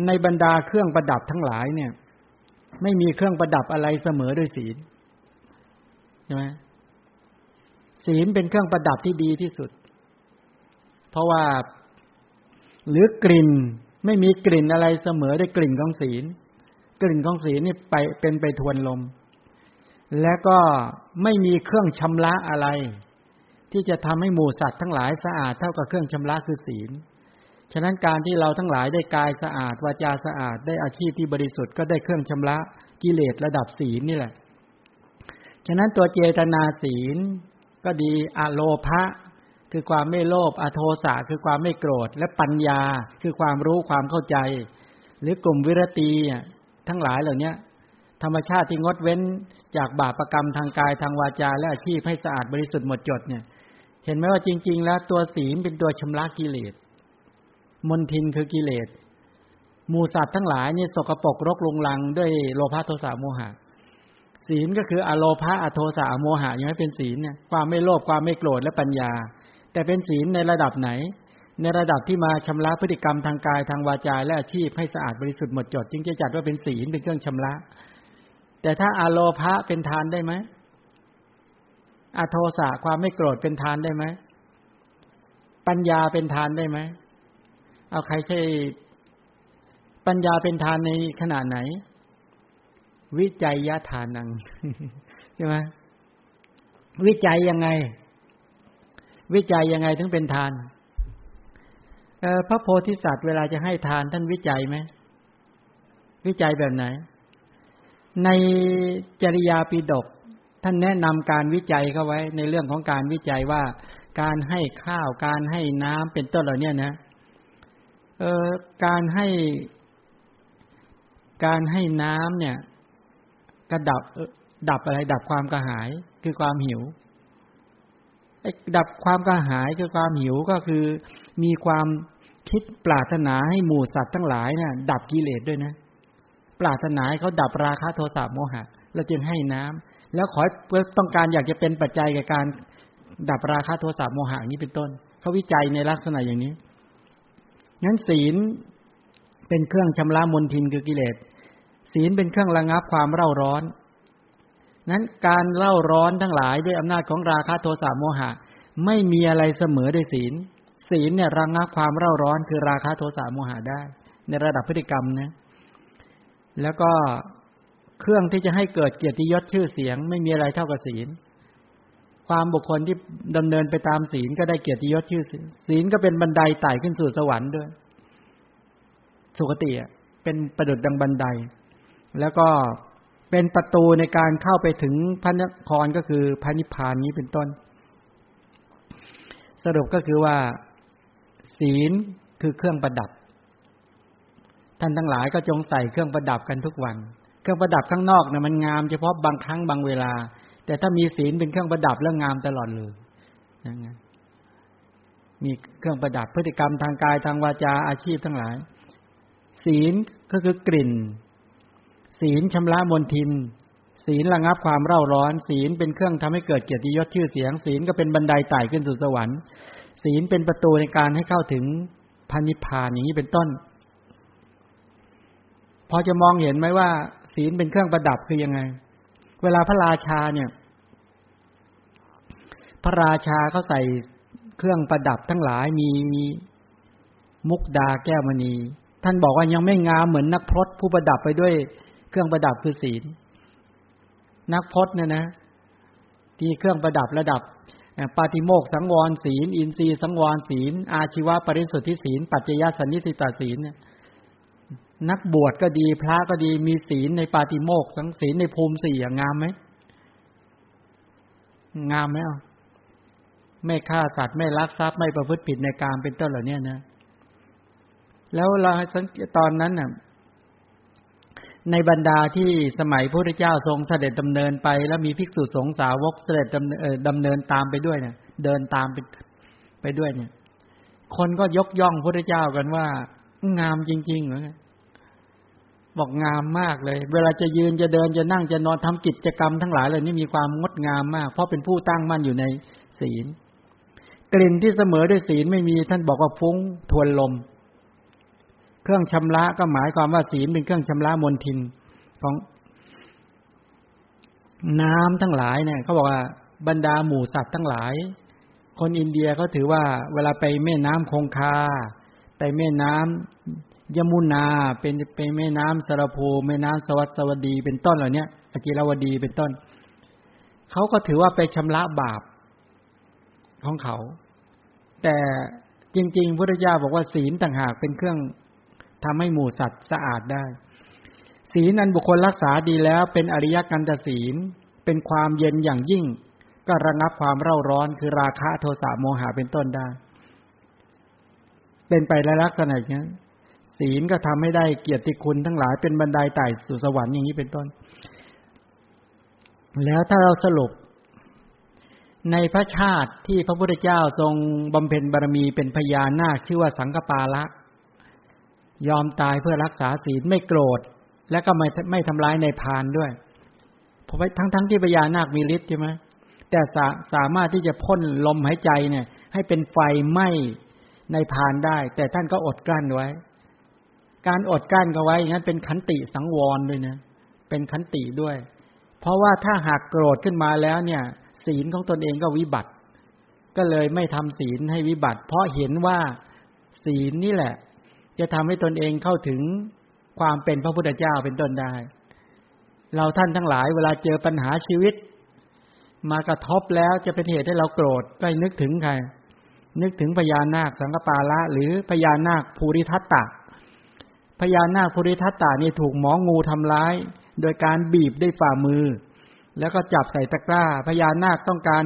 ในบรรดาเครื่องประดับทั้งหลายเนี่ย ไม่มีเครื่องประดับอะไรเสมอด้วยศีลใช่ไหมศีลเป็นเครื่องประดับที่ดีที่สุด เพราะว่าหรือกลิ่นไม่มีกลิ่นอะไรเสมอด้กลิ่นของศีล กลิ่นของศีลนี่ไปเป็นไปทวนลม และก็ไม่มีเครื่องชำระอะไร ที่จะทำให้หมูสัตว์ทั้งหลายสะอาดเท่ากับเครื่องชำระคือศีล ฉะนั้นการที่เราทั้งหลายได้กายสะอาดวาจาสะอาดได้อาชีพที่บริสุทธิ์ก็ได้เครื่องชำระกิเลสระดับศีลนี่แหละ ฉะนั้นตัวเจตนาศีลก็ดีอโลภะคือความไม่โลภอโทสะคือความไม่โกรธ และปัญญาคือความรู้ความเข้าใจ หรือกลุ่มวิรตี ทั้งหลายเหล่านี้ธรรมชาติที่งดเว้นจากบาปรกรรมทางกายทางวาจา และอาชีพให้สะอาดบริสุทธิ์หมดจดเนี่ย เห็นไหมว่าจริง ๆ แล้วตัวศีลเป็นตัวชำระกิเลสมนทินคือกิเลสมูสัตว์ทั้งหลายนี่สกปรกรกลุงลังด้วยโลภะโทสะโมหะ ศีลก็คืออโลภะอโทสะโมหะย่างนี้เป็นศีลเนี่ยความไม่โลภความไม่โกรธและปัญญา แต่เป็นศีลในระดับไหน ในระดับที่มาชำระพฤติกรรมทางกายทางวาจาและอาชีพให้สะอาดบริสุทธิ์หมดจด จึงจะจัดว่าเป็นศีลเป็นเครื่องชำระ แต่ถ้าอโลภะเป็นทานได้ไหมอโทสะความไม่โกรธเป็นทานได้ไหมปัญญาเป็นทานได้ไหมเอาใครใช่ปัญญาเป็นทานในขนาดไหน วิจัยยะทานังใช่ไหมวิจัยยังไง วิจัยยังไงถึงเป็นทาน พระโพธิสัตว์เวลาจะให้ทานท่านวิจัยไหม วิจัยแบบไหน ในจริยาปิดก ท่านแนะนำการวิจัยเข้าไว้ ในเรื่องของการวิจัยว่า การให้ข้าวการให้น้ำเป็นต้นเหล่านี้นะเออการให้การให้น้ำเนี่ยกระดับดับอะไร ดับความกระหายคือความหิวดับความกระหายคือความหิวก็คือ มีความคิดปรารถนาให้หมู่สัตว์ทั้งหลายนี่ยดับกิเลสด้วยนะ ปรารถนาให้เขาดับราคะโทสะโมหะเราจึงให้น้ำแล้วขอเพื่อต้องการอยากจะเป็นปัจจัยแก่การดับราคะโทสะโมหะนี้เป็นต้นเขาวิจัยในลักษณะอย่างนี้งั้นศีลเป็นเครื่องชำระมลทินคือกิเลส ศีลเป็นเครื่องระงับความเร่าร้อน นั้นการเล่าร้อนทั้งหลายด้วยอำนาจของราคะโทสะโมหะ ไม่มีอะไรเสมอด้วยศีล ศีลเนี่ยระงงับความเร่าร้อนคือราคะโทสะโมหะได้ ในระดับพฤติกรรมนะแล้วก็เครื่องที่จะให้เกิดเกียรติยศชื่อเสียง ไม่มีอะไรเท่ากับศีล ความบุคคลที่ดำเนินไปตามศีลก็ได้เกียรติยศชื่อเสียงศีลก็เป็นบันไดไต่ขึ้นสู่สวรรค์ด้วย สุคติเป็นประดุดดังบันได แล้วก็เป็นประตูในการเข้าไปถึงพระนครก็คือพระนิพพานนี้เป็นต้น สรุปก็คือว่า ศีลคือเครื่องประดับ ท่านทั้งหลายก็จงใส่เครื่องประดับกันทุกวัน เครื่องประดับข้างนอกเนี่ยมันงามเฉพาะบางครั้งบางเวลา แต่ถ้ามีศีลเป็นเครื่องประดับแล้วงามตลอดเลยนะไงมีเครื่องประดับพฤติกรรมทางกายทางวาจาอาชีพทั้งหลาย ศีลก็คือกลิ่น ศีลชำระมนทิน ศีลระงับความเร่าร้อน ศีลเป็นเครื่องทำให้เกิดเกียรติยศชื่อเสียง ศีลก็เป็นบันไดไต่ขึ้นสู่สวรรค์ ศีลเป็นประตูในการให้เข้าถึงพันิพานอย่างนี้เป็นต้น พอจะมองเห็นไหมว่า ศีลเป็นเครื่องประดับคือยังไง เวลาพระราชาเนี่ย พระราชาเขาใส่เครื่องประดับทั้งหลายมีมุกดาแก้วมณี ท่านบอกว่ายังไม่งามเหมือนนักพรตผู้ประดับไปด้วยเครื่องประดับคือศีล นักพจน์เนี่ยนะ ที่เครื่องประดับระดับ ปาติโมกสังวรศีล อินทรีย์สังวรศีล อาชีวะปริสุทธิศีล ปัจจยสันนิสิตาศีลเนี่ยนักบวชก็ดีพระก็ดีมีศีลในปาติโมกสังศีลในภูมิสี่งามไหมงามไหมอะไม่ฆ่าสัตว์ไม่ลักทรัพย์ไม่ประพฤติผิดในการเป็นต้นเหล่านี้นะแล้วเราสังเกตตอนนั้นน่ะ ในบรรดาที่สมัยพระพุทธเจ้าทรงเสด็จดำเนินไป แล้วมีภิกษุสงฆ์สาวกเสด็จดำดำเนินตามไปด้วยเนี่ย เดินตามไปไปด้วยเนี่ย คนก็ยกย่องพระพุทธเจ้ากันว่า งามจริงๆเหรอบอกงามมากเลย เวลาจะยืนจะเดินจะนั่งจะนอนทำกิจกรรมทั้งหลายเหล่านี้มีความงดงามมาก เพราะเป็นผู้ตั้งมั่นอยู่ในศีล กลิ่นที่เสมอด้วยศีลไม่มีท่านบอกว่าฟุ้งทวนลม เครื่องชำระก็หมายความว่าศีลเป็นเครื่องชำระมลทินของน้ำทั้งหลายเนี่ยเขาบอกว่าบรรดาหมู่สัตว์ทั้งหลาย คนอินเดียเขาถือว่า เวลาไปแม่น้ำคงคา ไปแม่น้ำยมุนา เป็นไปแม่น้ำสารภูแม่น้ำสวัสวดี เป็นต้นเหล่านี้อจิรวดีเป็นต้นเขาก็ถือว่าไปชำระบาปของเขา แต่จริงๆพุทธเจ้าบอกว่าศีลต่างหากเป็นเครื่อง ทำให้หมู่สัตว์สะอาดได้ ศีลอันบุคคลรักษาดีแล้ว เป็นอริยกันตศีล เป็นความเย็นอย่างยิ่ง ก็ระงับความเร่าร้อนคือราคะโทสะโมหะเป็นต้นได้ เป็นไปในลักษณะอย่างนี้ศีลก็ทำให้ได้เกียรติคุณทั้งหลายเป็นบันไดไต่สู่สวรรค์อย่างนี้เป็นต้น แล้วถ้าเราสรุป ในพระชาติที่พระพุทธเจ้าทรงบำเพ็ญบารมีเป็นพญานาคชื่อว่าสังกปาละ ยอมตายเพื่อรักษาศีลไม่โกรธ และก็ไม่ไม่ทำร้ายในพานด้วย เพราะทั้งทั้งที่พญานาคมีฤทธิ์ใช่ไหมแต่สาสามารถที่จะพ่นลมหายใจเนี่ย ให้เป็นไฟไหม้ในพานได้ แต่ท่านก็อดกลั้นไว้ การอดกลั้นก็ไว้อย่างนั้นเป็นขันติสังวรด้วยนะเป็นขันติด้วย เพราะว่าถ้าหากโกรธขึ้นมาแล้วเนี่ย ศีลของตนเองก็วิบัติ ก็เลยไม่ทำศีลให้วิบัติ เพราะเห็นว่าศีลนี่แหละ จะทำให้ตนเองเข้าถึงความเป็นพระพุทธเจ้าเป็นต้นได้ เราท่านทั้งหลายเวลาเจอปัญหาชีวิต มากระทบแล้วจะเป็นเหตุให้เราโกรธก็นึกถึงใคร นึกถึงพญานาคสังกปาละ หรือพญานาคภูริทัตตะพญานาคภูริทัตตะนี่ถูกหมองูทำร้าย โดยการบีบด้วยฝ่ามือ แล้วก็จับใส่ตะกร้า พญานาคต้องการ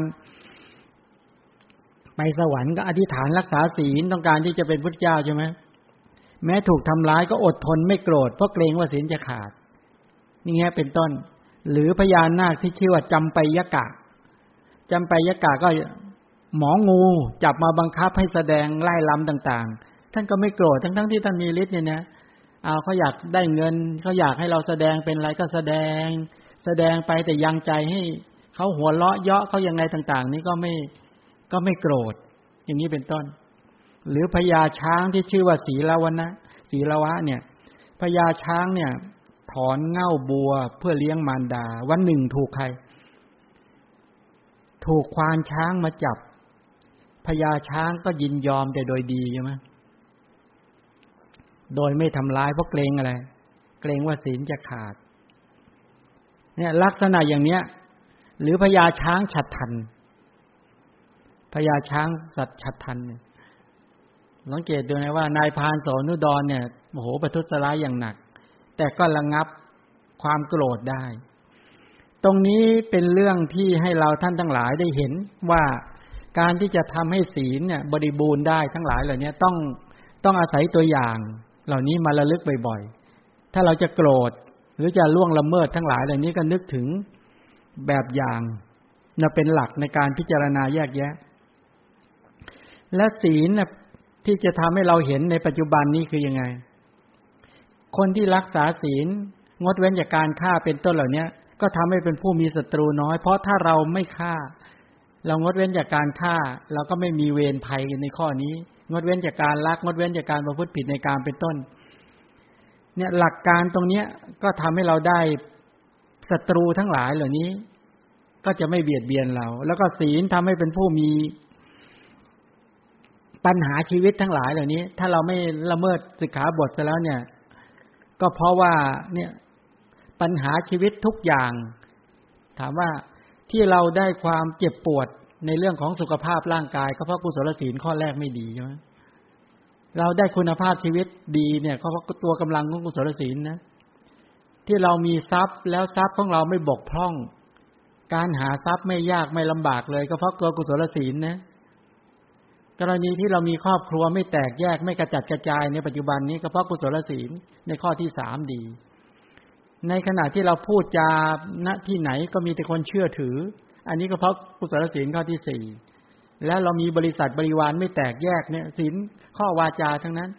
ไปสวรรค์ก็อธิษฐานรักษาศีลต้องการที่จะเป็นพุทธเจ้าใช่ไหม แม้ถูกทำร้ายก็อดทนไม่โกรธเพราะเกรงว่าศีลจะขาด นี่ไงเป็นต้น หรือพญานาคที่ชื่อว่าจำไปยกะจำไปยกะก็หมองูจับมาบังคับให้แสดงไล่ลำต่าง ๆ ท่านก็ไม่โกรธทั้งๆทที่ท่านมีฤทธิ์เนี่ยนะเอาเขาอยากได้เงินเขาอยากให้เราแสดงเป็นอะไรก็แสดง แสดงไปแต่ยังใจให้เขาหัวเราะเยาะเขายังไงต่าง ๆ นี้ก็ไม่ก็ไม่โกรธ อย่างนี้เป็นต้น หรือพญาช้างที่ชื่อว่าศีลาวนะศีลาวะเนี่ยพญาช้างเนี่ย ถอนเง่าบัวเพื่อเลี้ยงมารดา วันหนึ่งถูกใคร ถูกควานช้างมาจับพญาช้างก็ยินยอมแต่โดยดีใช่ไหมโดยไม่ทำร้ายเพราะเกรงอะไร เกรงว่าศีลจะขาด เนี่ย ลักษณะอย่างเนี้ย หรือพญาช้างฉัดทันพญาช้างสัตว์ฉัดทันเนี่ย สังเกตดูนะว่านายพานโสนุดรเนี่ยโอ้โหประทุษร้ายอย่างหนัก แต่ก็ระงับความโกรธได้ ตรงนี้เป็นเรื่องที่ให้เราท่านทั้งหลายได้เห็นว่าการที่จะทำให้ศีลเนี่ยบริบูรณ์ได้ทั้งหลายเหล่านี้ต้องต้องอาศัยตัวอย่าง เหล่านี้มาระลึกบ่อยๆ ถ้าเราจะโกรธหรือจะล่วงละเมิดทั้งหลายเหล่านี้ก็นึกถึงแบบอย่างนะเป็นหลักในการพิจารณาแยกแยะ และศีลน่ะ ที่จะทำให้เราเห็นในปัจจุบันนี้คือยังไง คนที่รักษาศีล งดเว้นจากการฆ่าเป็นต้นเหล่านี้ก็ทำให้เป็นผู้มีศัตรูน้อย เพราะถ้าเราไม่ฆ่า เรางดเว้นจากการฆ่า เราก็ไม่มีเวรภัยในข้อนี้ งดเว้นจากการลัก งดเว้นจากการประพฤติผิดในการเป็นต้น เนี่ยหลักการตรงเนี้ยก็ทำให้เราได้ศัตรูทั้งหลายเหล่านี้ ก็จะไม่เบียดเบียนเรา แล้วก็ศีลทำให้เป็นผู้มี ปัญหาชีวิตทั้งหลายเหล่านี้ ถ้าเราไม่ละเมิดสิกขาบทซะแล้วเนี่ย ก็เพราะว่าเนี่ยปัญหาชีวิตทุกอย่าง ถามว่าที่เราได้ความเจ็บปวดในเรื่องของสุขภาพร่างกายก็เพราะกุศลศีลข้อแรกไม่ดีใช่ไหมเราได้คุณภาพชีวิตดีเนี่ยก็เพราะตัวกำลังของกุศลศีลนะที่เรามีทรัพย์แล้วทรัพย์ของเราไม่บกพร่อง การหาทรัพย์ไม่ยากไม่ลำบากเลย ก็เพราะตัวกุศลศีลนะ กรณีที่เรามีครอบครัวไม่แตกแยกไม่กระจัดกระจายในปัจจุบันนี้ก็เพราะกุศลศีลในข้อที่สามดี ในขณะที่เราพูดจาณที่ไหนก็มีแต่คนเชื่อถือ อันนี้ก็เพราะกุศลศีลข้อที่สี่แล้วเรามีบริษัทบริวารไม่แตกแยกเนี่ยศีลข้อวาจาทั้งนั้น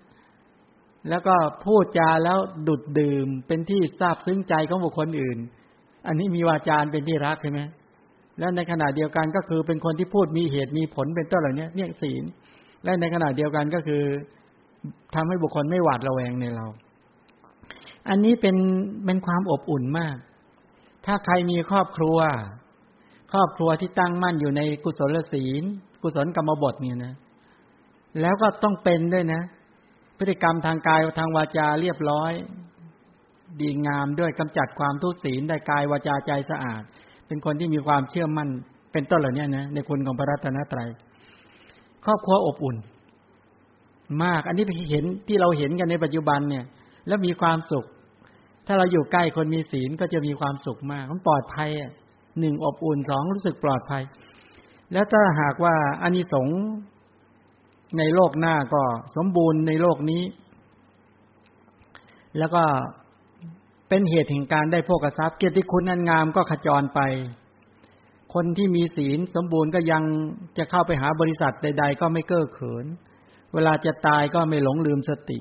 แล้วก็พูดจาแล้วดุดดื่มเป็นที่ทราบซึ้งใจของบุคคลอื่น อันนี้มีวาจาเป็นที่รักใช่ไหม แล้วในขณะเดียวกันก็คือเป็นคนที่พูดมีเหตุมีผลเป็นต้นเหล่านี้เนี่ยศีล และในขณะเดียวกันก็คือทำให้บุคคลไม่หวาดระแวงในเรา อันนี้เป็นเป็นความอบอุ่นมาก ถ้าใครมีครอบครัว ครอบครัวที่ตั้งมั่นอยู่ในกุศลศีล กุศลกรรมบทเนี่ยนะ แล้วก็ต้องเป็นด้วยนะ พฤติกรรมทางกายทางวาจาเรียบร้อย ดีงามด้วยกำจัดความทุศีลได้กายวาจาใจสะอาด เป็นคนที่มีความเชื่อมั่น เป็นต้นเหล่านี้นะในคุณของพระรัตนตรัย ครอบครัวอบอุ่น มาก อันนี้เห็นที่เราเห็นกันในปัจจุบันเนี่ย แล้วมีความสุข ถ้าเราอยู่ใกล้คนมีศีลก็จะมีความสุขมากมันปลอดภัยหนึ่งอบอุ่นสองรู้สึกปลอดภัย แล้วถ้าหากว่าอานิสงส์ในโลกหน้าก็สมบูรณ์ในโลกนี้ แล้วก็ เป็นเหตุแห่งการได้พวกทรัพย์เกียรติคุณอันงามก็ขจรไป คนที่มีศีลสมบูรณ์ก็ยังจะเข้าไปหาบริษัทใด ๆ ก็ไม่เก้อเขิน เวลาจะตายก็ไม่หลงลืมสติ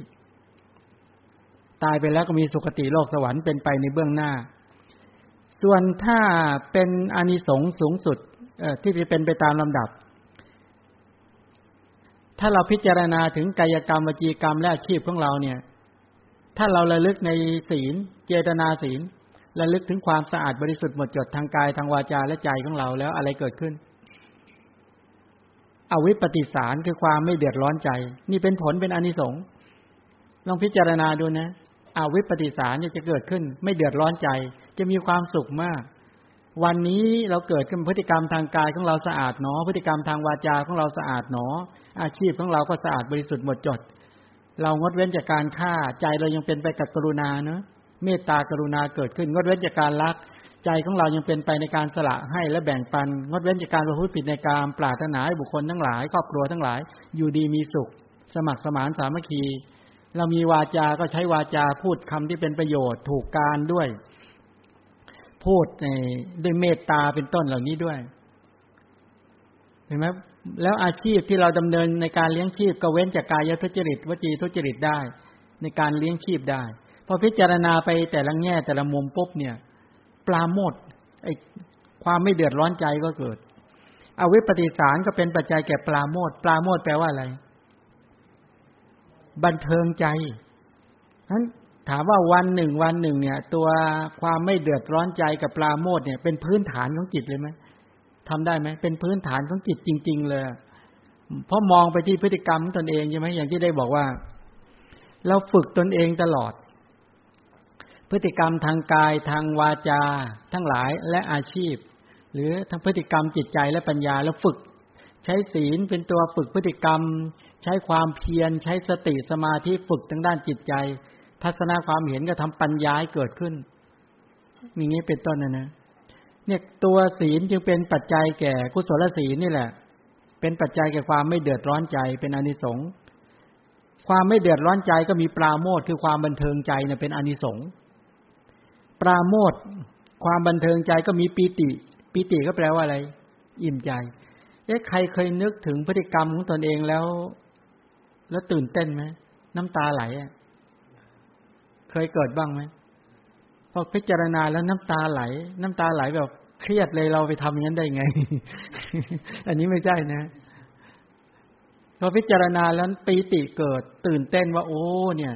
ตายไปแล้วก็มีสุคติโลกสวรรค์เป็นไปในเบื้องหน้า ส่วนถ้าเป็นอนิสงส์สูงสุดที่จะเป็นไปตามลำดับ ถ้าเราพิจารณาถึงกายกรรมวจีกรรมและอาชีพของเราเนี่ย ถ้าเราระลึกในศีล เจตนาศีลระลึกถึงความสะอาดบริสุทธิ์หมดจดทางกายทางวาจาและใจของเราแล้วอะไรเกิดขึ้น อวิปปิสารคือความไม่เดือดร้อนใจ นี่เป็นผลเป็นอนิสงส์ลองพิจารณาดูนะอวิปปิสารเนี่ยจะเกิดขึ้น ไม่เดือดร้อนใจ จะมีความสุขมาก วันนี้เราเกิดขึ้นพฤติกรรมทางกายของเราสะอาดหนอ พฤติกรรมทางวาจาของเราสะอาดหนอ อาชีพของเราก็สะอาดบริสุทธิ์หมดจด เรางดเว้นจากการฆ่าใจเรายังเป็นไปกับกรุณาเนาะ เมตตากรุณาเกิดขึ้น งดเว้นจากการลัก ใจของเรายังเป็นไปในการสละให้และแบ่งปัน งดเว้นจากการประพฤติผิดในการปรารถนาให้บุคคลทั้งหลาย ครอบครัวทั้งหลาย อยู่ดีมีสุข สมัครสมานสามัคคี เรามีวาจา ก็ใช้วาจาพูดคำที่เป็นประโยชน์ถูกการด้วย พูดในด้วยเมตตาเป็นต้นเหล่านี้ด้วยเห็นไหมแล้วอาชีพที่เราดำเนินในการเลี้ยงชีพก็เว้นจากกายทุจริตวจีทุจริตได้ ในการเลี้ยงชีพได้ พอพิจารณาไปแต่ละแง่แต่ละมุมปุ๊บเนี่ย ปลาโมดไอความไม่เดือดร้อนใจก็เกิดอวิปปิสารก็เป็นปัจจัยแก่ปลาโมดปลาโมดแปลว่าอะไร บันเทิงใจนั้นถามว่าวันหนึ่งวันหนึ่งเนี่ย ตัวความไม่เดือดร้อนใจกับปลาโมดเนี่ย เป็นพื้นฐานของจิตเลยไหมทำได้ไหมเป็นพื้นฐานของจิตจริง ๆ เลยเพราะมองไปที่พฤติกรรมตนเองใช่ไหมอย่างที่ได้บอกว่า เราฝึกตนเองตลอด พฤติกรรมทางกายทางวาจา ทั้งหลายและอาชีพ หรือทั้งพฤติกรรมจิตใจและปัญญาแล้วฝึก ใช้ศีลเป็นตัวฝึกพฤติกรรม ใช้ความเพียร ใช้สติสมาธิฝึกทางด้านจิตใจ ทัศนาความเห็นก็ทำปัญญาให้เกิดขึ้นอย่างนี้เป็นต้นนะนะเนี่ยตัวศีลจึงเป็นปัจจัยแก่กุศลศีลนี่แหละ เป็นปัจจัยแก่ความไม่เดือดร้อนใจเป็นอนิสงส์ความไม่เดือดร้อนใจก็มีปราโมทคือความบันเทิงใจเนี่ยเป็นอนิสงส์ ปราโมทความบันเทิงใจก็มีปีติ ปีติก็แปลว่าอะไร อิ่มใจ เอ๊ะใครเคยนึกถึงพฤติกรรมของตนเองแล้ว แล้วตื่นเต้นไหมน้ำตาไหลเคยเกิดบ้างไหมพอพิจารณาแล้วน้ำตาไหล น้ำตาไหลแบบเครียดเลยเราไปทำอย่างนั้นได้ไง อันนี้ไม่ใช่นะพอพิจารณาแล้วปีติเกิด ตื่นเต้นว่า โอ้ เนี่ย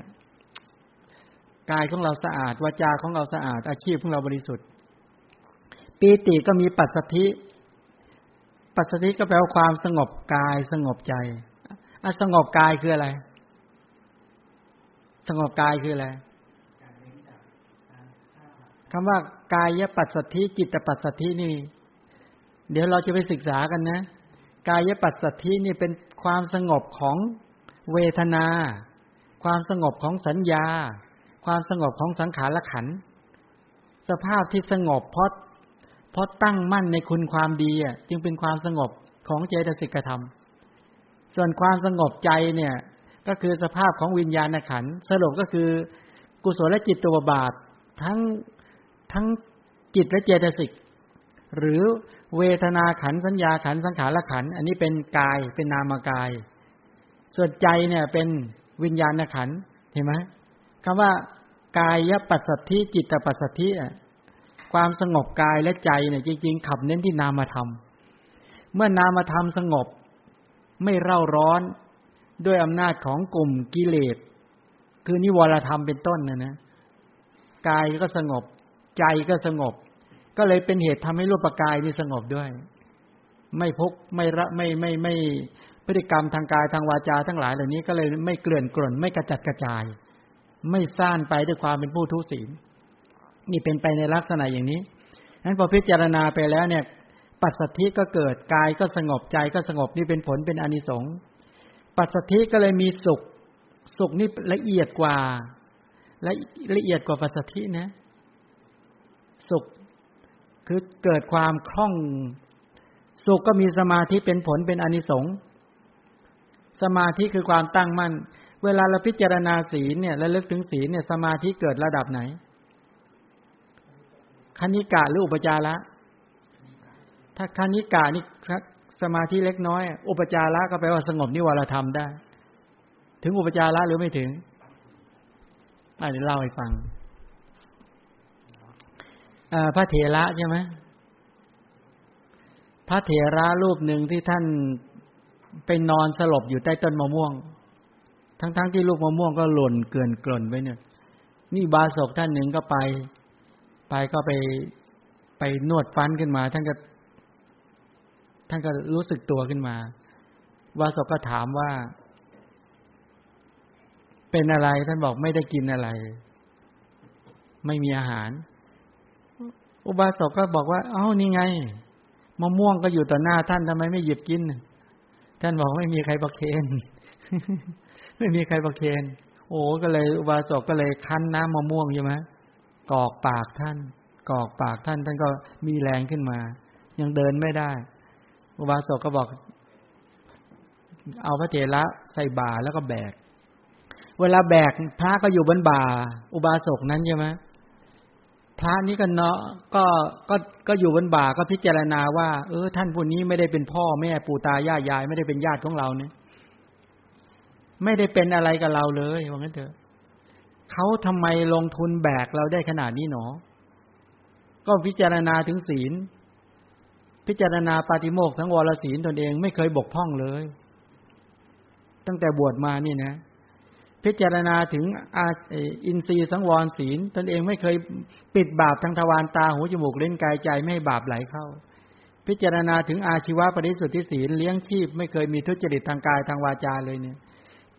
กายของเราสะอาดวาจาของเราสะอาด อาชีพของเราบริสุทธิ์ ปีติก็มีปัสสธิปัสสธิก็แปลว่าความสงบกายสงบใจอสงบกายคืออะไร สงบกายคืออะไรคำว่ากายปัสสธิจิตปัสสธินี่ เดี๋ยวเราจะไปศึกษากันนะ กายปัสสธินี่เป็นความสงบของเวทนา ความสงบของสัญญา ความสงบของสังขารละขันสภาพที่สงบเพราะเพราะตั้งมั่นในคุณความดีอะจึงเป็นความสงบของเจตสิกธรรม ส่วนความสงบใจเนี่ย ก็คือสภาพของวิญญาณขันสรุปก็คือ กุศลและจิตตัวบาททั้งทั้งจิตและเจตสิกหรือเวทนาขันสัญญาขันสังขารขันอันนี้เป็นกายเป็นนามกาย ส่วนใจเนี่ยเป็นวิญญาณขันเห็นไหมคำว่า กายปัสสัทธิจิตปัสสัทธิความสงบกายและใจเนี่ยจริง ๆ ขับเน้นที่นามธรรม เมื่อนามธรรมสงบ ไม่เร่าร้อนด้วยอำนาจของกลุ่มกิเลสคือนิวรธรรมเป็นต้นนะนะกายก็สงบ ใจก็สงบ ก็เลยเป็นเหตุทำให้รูปกายนี่สงบด้วย ไม่พกไม่ระไม่ไม่ไม่พฤติกรรมทางกายทางวาจาทั้งหลายเหล่านี้ก็เลยไม่เกลื่อนกล่นไม่กระจัดกระจาย ไม่ซ่านไปด้วยความเป็นผู้ทุศีลนี่เป็นไปในลักษณะอย่างนี้นั้นพอพิจารณาไปแล้วเนี่ย ปัสสธิก็เกิดกายก็สงบใจก็สงบนี่เป็นผลเป็นอนิสงส์ปัสสธิก็เลยมีสุข สุขนี่ละเอียดกว่าละละเอียดกว่าปัสสธินะ สุขคือเกิดความคล่อง สุขก็มีสมาธิเป็นผลเป็นอนิสงส์สมาธิคือความตั้งมั่น เวลาเราพิจารณาศีลเนี่ยและลึกถึงศีลเนี่ยสมาธิเกิดระดับไหน คณิกะหรืออุปจาระ ถ้าคณิกะนี่สมาธิเล็กน้อย อุปจาระก็แปลว่าสงบนิวรธรรมได้ ถึงอุปจาระหรือไม่ถึงอันนี้เล่าให้ฟังพระเถระใช่ไหมพระเถระรูปหนึ่งที่ท่านไปนอนสลบอยู่ใต้ต้นมะม่วง ทั้งๆทที่ลูกมะม่วงก็หล่นเกลื่อนกล่นไปเนี่ย นี่บาศกท่านหนึ่งก็ไป ไปก็ไปไปนวดฟันขึ้นมา ท่านก็ ท่านก็รู้สึกตัวขึ้นมา บาศกก็ถามว่า เป็นอะไร ท่านบอกไม่ได้กินอะไร ไม่มีอาหาร อุบาสกก็บอกว่า เอ้านี่ไงมะม่วงก็อยู่ต่อหน้าท่านทำไมไม่หยิบกิน ท่านบอกไม่มีใครประเคน ไม่มีใครประเคนโอ้ก็เลยอุบาสกก็เลยคั้นน้ำมะม่วงใช่ไหมกอกปากท่าน กอกปากท่าน ท่านก็มีแรงขึ้นมา ยังเดินไม่ได้ อุบาสกก็บอก เอาพระเถระใส่บาแล้วก็แบก เวลาแบกพระก็อยู่บนบ่า อุบาสกนั้นใช่ไหมพระนี้ก็เนาะก็ก็ก็อยู่บนบ่าก็พิจารณาว่า เออ ท่านผู้นี้ไม่ได้เป็นพ่อแม่ปู่ตายายยาย ไม่ได้เป็นญาติของเราเนี่ย ไม่ได้เป็นอะไรกับเราเลยว่างั้นเถอะเขาทำไมลงทุนแบกเราได้ขนาดนี้หนอ ก็พิจารณาถึงศีล พิจารณาปาติโมกสังวรศีลตนเองไม่เคยบกพร่องเลย ตั้งแต่บวชมานี่นะ พิจารณาถึงอาอินทรีย์สังวรศีล ตนเองไม่เคยปิดบาปทางทวารตาหูจมูกเล่นกายใจไม่ให้บาปไหลเข้า พิจารณาถึงอาชีวะปริสุทธิศีลเลี้ยงชีพ ไม่เคยมีทุจริตทางกายทางวาจาเลยเนี่ย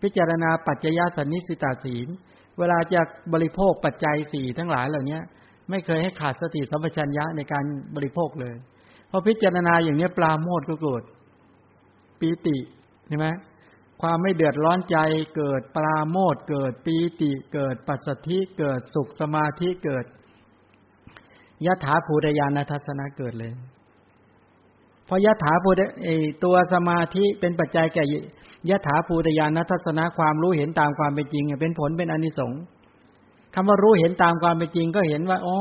พิจารณาปัจจยสันนิสิตาศีล เวลาจะบริโภคปัจจัยสี่ทั้งหลายเหล่านี้ไม่เคยให้ขาดสติสัมปชัญญะในการบริโภคเลยพอพิจารณาอย่างนี้ปลาโมดก็เกิดปีติใช่ไหมความไม่เดือดร้อนใจเกิดปราโมดเกิดปีติเกิดปัสสธิเกิดสุขสมาธิเกิดยถาภูตยานทัศนะเกิดเลย พอยถาภูตตัวสมาธิเป็นปัจจัยแก่ยถาภูตยานทัศนะความรู้เห็นตามความเป็นจริง เป็นผลเป็นอนิสงส์คำว่ารู้เห็นตามความเป็นจริงก็เห็นว่าอ๋อ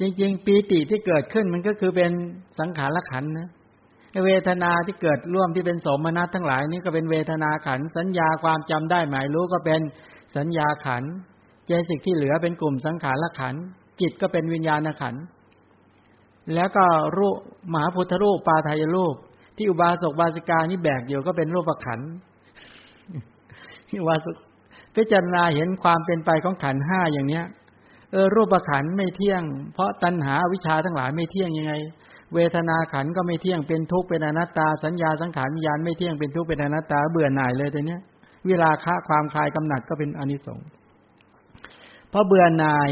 จริง ๆ ปีติที่เกิดขึ้นมันก็คือเป็นสังขารขันนะเวทนาที่เกิดร่วมที่เป็นสมนัตทั้งหลายนี้ก็เป็นเวทนาขัน สัญญาความจำได้หมายรู้ก็เป็นสัญญาขัน เจสิกที่เหลือเป็นกลุ่มสังขารขันจิตก็เป็นวิญญาณขัน แล้วก็รูปมหาพุทธรูปปาทายรูป ที่อุบาสกบาสิกานี่แบกอยู่ก็เป็นรูปขันที่อุบาสกพิจารณาเห็นความเป็นไปของขันห้าอย่างเนี้ยเออรูปขันไม่เที่ยง เพราะตัณหาวิชาทั้งหลายไม่เที่ยงยังไง เวทนาขันก็ไม่เที่ยงเป็นทุกข์เป็นอนัตตา สัญญาสังขารวิญญาณไม่เที่ยงเป็นทุกข์เป็นอนัตตา เบื่อหน่ายเลยแต่เนี้ยเวลาคะความคลายกำหนัดก็เป็นอนิสงส์เพราะเบื่อหน่าย